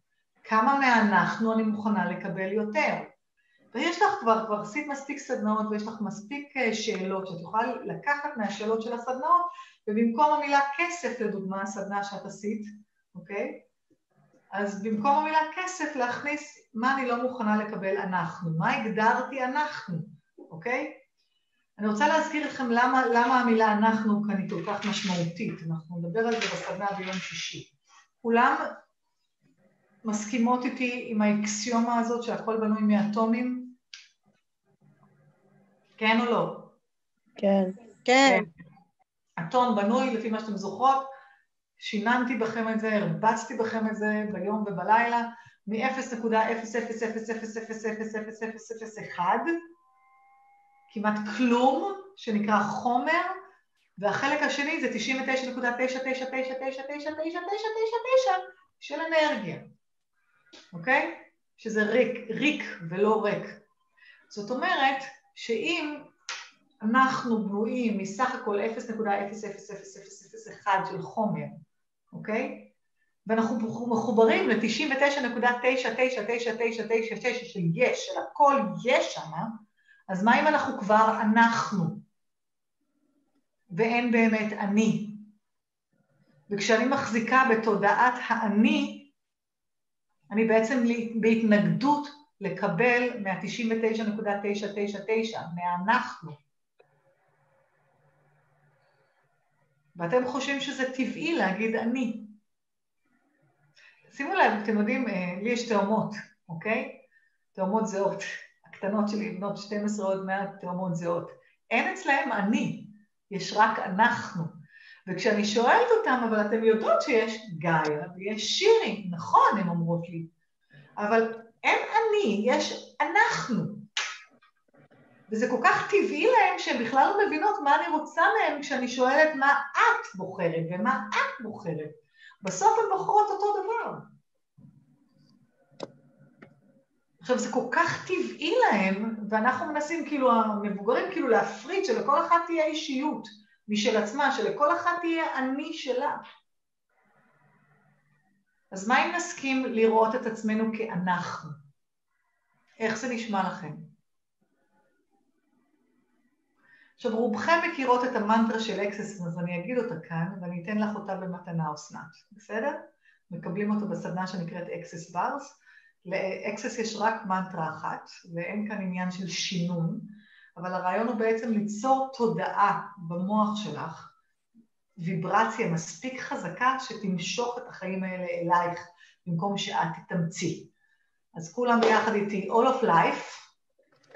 Speaker 1: כמה מהאנחנו אני מוכנה לקבל יותר? ויש לך כבר, כבר עשית מספיק סדנאות ויש לך מספיק אה, שאלות שאת יכולה לקחת מהשאלות של הסדנאות ובמקום המילה כסף, לדוגמה, הסדנה שאת עשית, אוקיי? אז במקום המילה כסף להכניס מה אני לא מוכנה לקבל אנחנו, מה הגדרתי אנחנו, אוקיי? אני רוצה להזכיר לכם למה, למה המילה אנחנו כאן היא כל כך משמעותית, אנחנו נדבר על זה בסדנה ביום שישי. כולם מסכימות איתי עם האקסיומה הזאת שהכל בנוי מאטומים? כן או לא?
Speaker 3: כן. כן.
Speaker 1: אטום בנוי, לפי מה שאתם זוכרות, שיננתי בכם את זה, הרבצתי בכם את זה ביום ובלילה, מ-0.00000000001, כמעט כלום, שנקרא חומר, והחלק השני זה 99.999999999 של אנרגיה, אוקיי? שזה ריק, ריק ולא ריק. זאת אומרת שאם אנחנו בנויים מסך הכל 0.00001 של חומר, אוקיי? ואנחנו מחוברים ל-99.9999999 של יש, של הכל יש שם, אז מה אם אנחנו כבר אנחנו, ואין באמת אני? וכשאני מחזיקה בתודעת האני, אני בעצם בהתנגדות לקבל מה-99.999, מהאנחנו. ואתם חושבים שזה טבעי להגיד אני. שימו לב, אתם יודעים, אה, לי יש תאומות, אוקיי? תאומות זהות. הקטנות שלי, בנות 12 עוד מעט, תאומות זהות. אין אצלהם אני, יש רק אנחנו. וכשאני שואלת אותם, אבל אתן יודעות שיש גאיה ויש שירי, נכון, הן אומרות לי, אבל אין אני, יש אנחנו. וזה כל כך טבעי להם שהן בכלל לא מבינות מה אני רוצה מהם כשאני שואלת מה את בוחרת ומה את בוחרת. בסוף הן בוחרות אותו דבר. עכשיו, זה כל כך טבעי להם, ואנחנו מנסים, כאילו, המבוגרים, כאילו, להפריד שלכל אחת תהיה אישיות משל עצמה, שלכל אחת תהיה אני שלה. אז מה אם נסכים לראות את עצמנו כאנחנו? איך זה נשמע לכם? עכשיו, רובכם מכירות את המנטרה של access, אז אני אגיד אותה כאן, ואני אתן לך אותה במתנה, אסנת, בסדר? מקבלים אותו בסדנה שנקראת access bars. ל access יש רק מנטרה אחת, ואין כאן עניין של שינון, אבל הרעיון הוא בעצם ליצור תודעה במוח שלך, ויברציה מספיק חזקה שתמשוך את החיים האלה אלייך, במקום שאת תתאמצי. אז כולם ביחד איתי, all of life.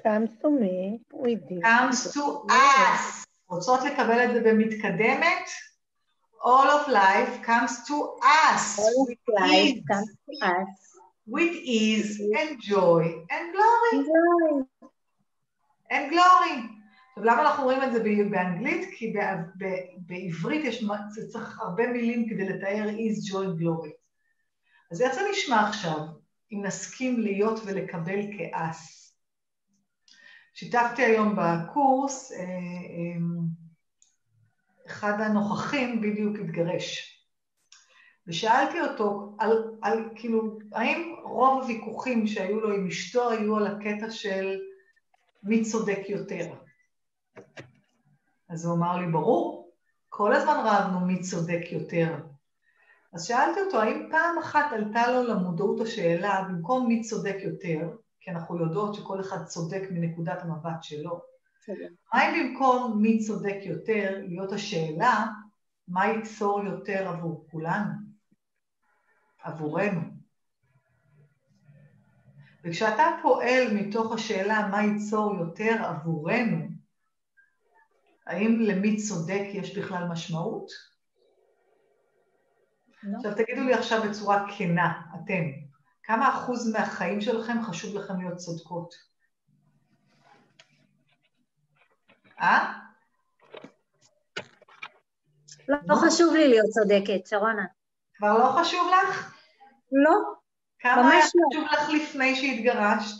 Speaker 8: comes to me, with this.
Speaker 1: comes to us. רוצות לקבל את זה במתקדמת? all of life comes to us.
Speaker 7: all of life comes to us.
Speaker 1: with ease and joy and glory. And glory. עכשיו, למה אנחנו רואים את זה באנגלית? כי בעברית יש, צריך הרבה מילים כדי לתאר is joy glory. אז איך זה נשמע עכשיו, אם נסכים להיות ולקבל כעס? שיתפתי היום בקורס, אה, אה, אחד הנוכחים בדיוק התגרש. ושאלתי אותו על, על כאילו, האם רוב הוויכוחים שהיו לו עם אשתו היו על הקטע של מי צודק יותר? אז הוא אמר לי, ברור, כל הזמן רבנו מי צודק יותר. אז שאלתי אותו, האם פעם אחת עלתה לו למודעות השאלה, במקום מי צודק יותר, כי אנחנו יודעות שכל אחד צודק מנקודת המבט שלו, מה אם במקום מי צודק יותר, להיות השאלה, מה ייצור יותר עבור כולנו, עבורנו? וכשאתה פועל מתוך השאלה מה ייצור יותר עבורנו, האם למי צודק יש בכלל משמעות? לא. עכשיו תגידו לי עכשיו בצורה כנה, אתם, כמה אחוז מהחיים שלכם חשוב לכם להיות צודקות? אה?
Speaker 7: לא, לא חשוב לי להיות צודקת, שרונה.
Speaker 1: כבר לא חשוב לך?
Speaker 7: לא,
Speaker 1: כמה היה לא. חשוב לך לפני שהתגרשת?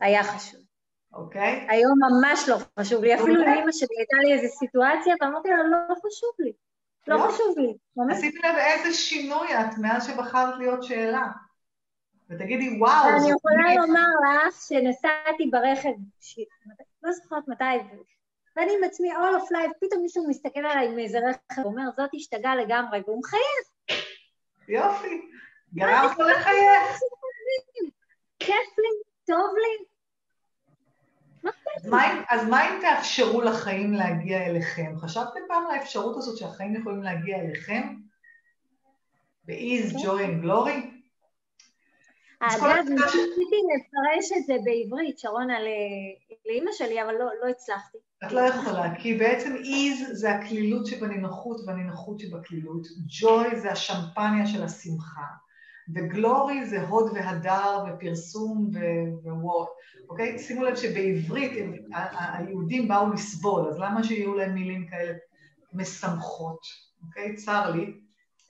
Speaker 7: היה חשוב.
Speaker 1: אוקיי.
Speaker 7: היום ממש לא חשוב לי, אפילו לאמא שלי הייתה לי איזו סיטואציה, ואמרתי לה, לא חשוב לי. לא, לא חשוב לי.
Speaker 1: עשית לב איזה שינוי את מאז שבחרת להיות שאלה. ותגידי, וואו.
Speaker 7: אני יכולה לומר לך שנסעתי ברכב, לא זוכרת מתי, ואני עם עצמי all of life, פתאום מישהו מסתכל עליי עם איזה רכב, ואומר, זאת השתגעה לגמרי, והוא מחייך.
Speaker 1: יופי, גרמת לו לחייך.
Speaker 7: כיף לי, טוב לי.
Speaker 1: אז מה אם תאפשרו לחיים להגיע אליכם? חשבתם פעם על האפשרות הזאת שהחיים יכולים להגיע אליכם? ב-Ease, Joy and Glory?
Speaker 7: אגב, ניסיתי לפרש את זה בעברית, שרונה, לאימא שלי, אבל לא, לא הצלחתי.
Speaker 1: את לא יכולה, כי בעצם איז זה הקלילות שבנינוחות והנינוחות שבקלילות, ג'וי זה השמפניה של השמחה, וגלורי זה הוד והדר ופרסום ווואט, אוקיי? שימו לב שבעברית היהודים באו לסבול, אז למה שיהיו להם מילים כאלה משמחות, אוקיי? צר לי,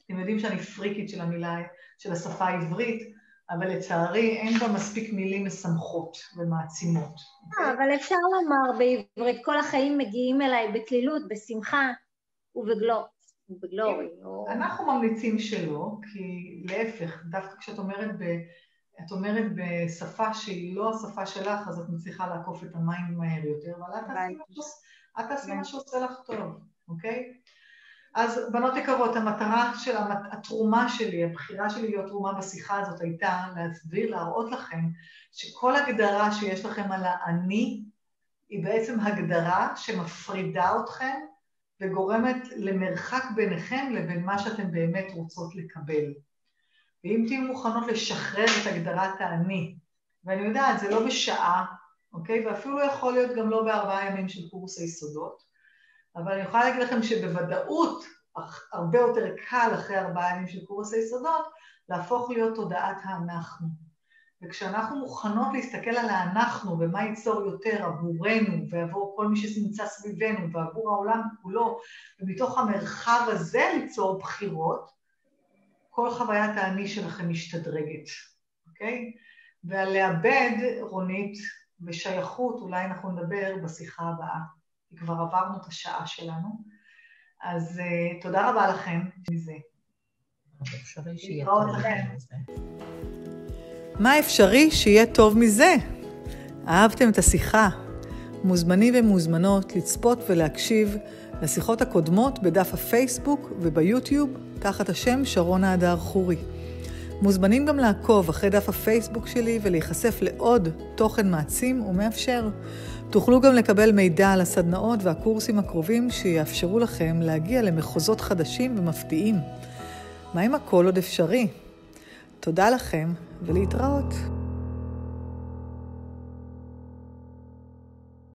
Speaker 1: אתם יודעים שאני פריקית של המילה, של השפה העברית, אבל לצערי אין בה מספיק מילים משמחות ומעצימות.
Speaker 7: אה, אבל אפשר לומר בעברית, כל החיים מגיעים אליי בקלילות, בשמחה ובגלור. בגלורי.
Speaker 1: אנחנו ממליצים שלא, כי להפך, דווקא כשאת אומרת, ב, את אומרת בשפה שהיא לא השפה שלך, אז את מצליחה לעקוף את המים מהר יותר, אבל את תעשי מה שעושה לך טוב, אוקיי? אז בנות יקרות, המטרה של התרומה שלי, הבחירה שלי להיות תרומה בשיחה הזאת הייתה להסביר, להראות לכם שכל הגדרה שיש לכם על האני היא בעצם הגדרה שמפרידה אתכם וגורמת למרחק ביניכם לבין מה שאתם באמת רוצות לקבל. ואם תהיו מוכנות לשחרר את הגדרת האני, ואני יודעת, זה לא בשעה, אוקיי? ואפילו יכול להיות גם לא בארבעה ימים של קורס היסודות, אבל אני יכולה להגיד לכם שבוודאות הרבה יותר קל אחרי ארבעה ימים של קורס היסודות להפוך להיות תודעת האנחנו. וכשאנחנו מוכנות להסתכל על האנחנו ומה ייצור יותר עבורנו ועבור כל מי שנמצא סביבנו ועבור העולם כולו, ומתוך המרחב הזה ליצור בחירות, כל חוויית האני שלכם משתדרגת, אוקיי? ועל לאבד, רונית, ושייכות, אולי אנחנו נדבר בשיחה הבאה. כי כבר עברנו את השעה שלנו. אז uh, תודה רבה לכם מזה. מה אפשרי שיהיה טוב מזה? אהבתם את השיחה? מוזמנים ומוזמנות לצפות ולהקשיב לשיחות הקודמות בדף הפייסבוק וביוטיוב תחת השם שרונה הדר חורי. מוזמנים גם לעקוב אחרי דף הפייסבוק שלי ולהיחשף לעוד תוכן מעצים ומאפשר. תוכלו גם לקבל מידע על הסדנאות והקורסים הקרובים שיאפשרו לכם להגיע למחוזות חדשים ומפתיעים. מה אם הכל עוד אפשרי? תודה לכם ולהתראות.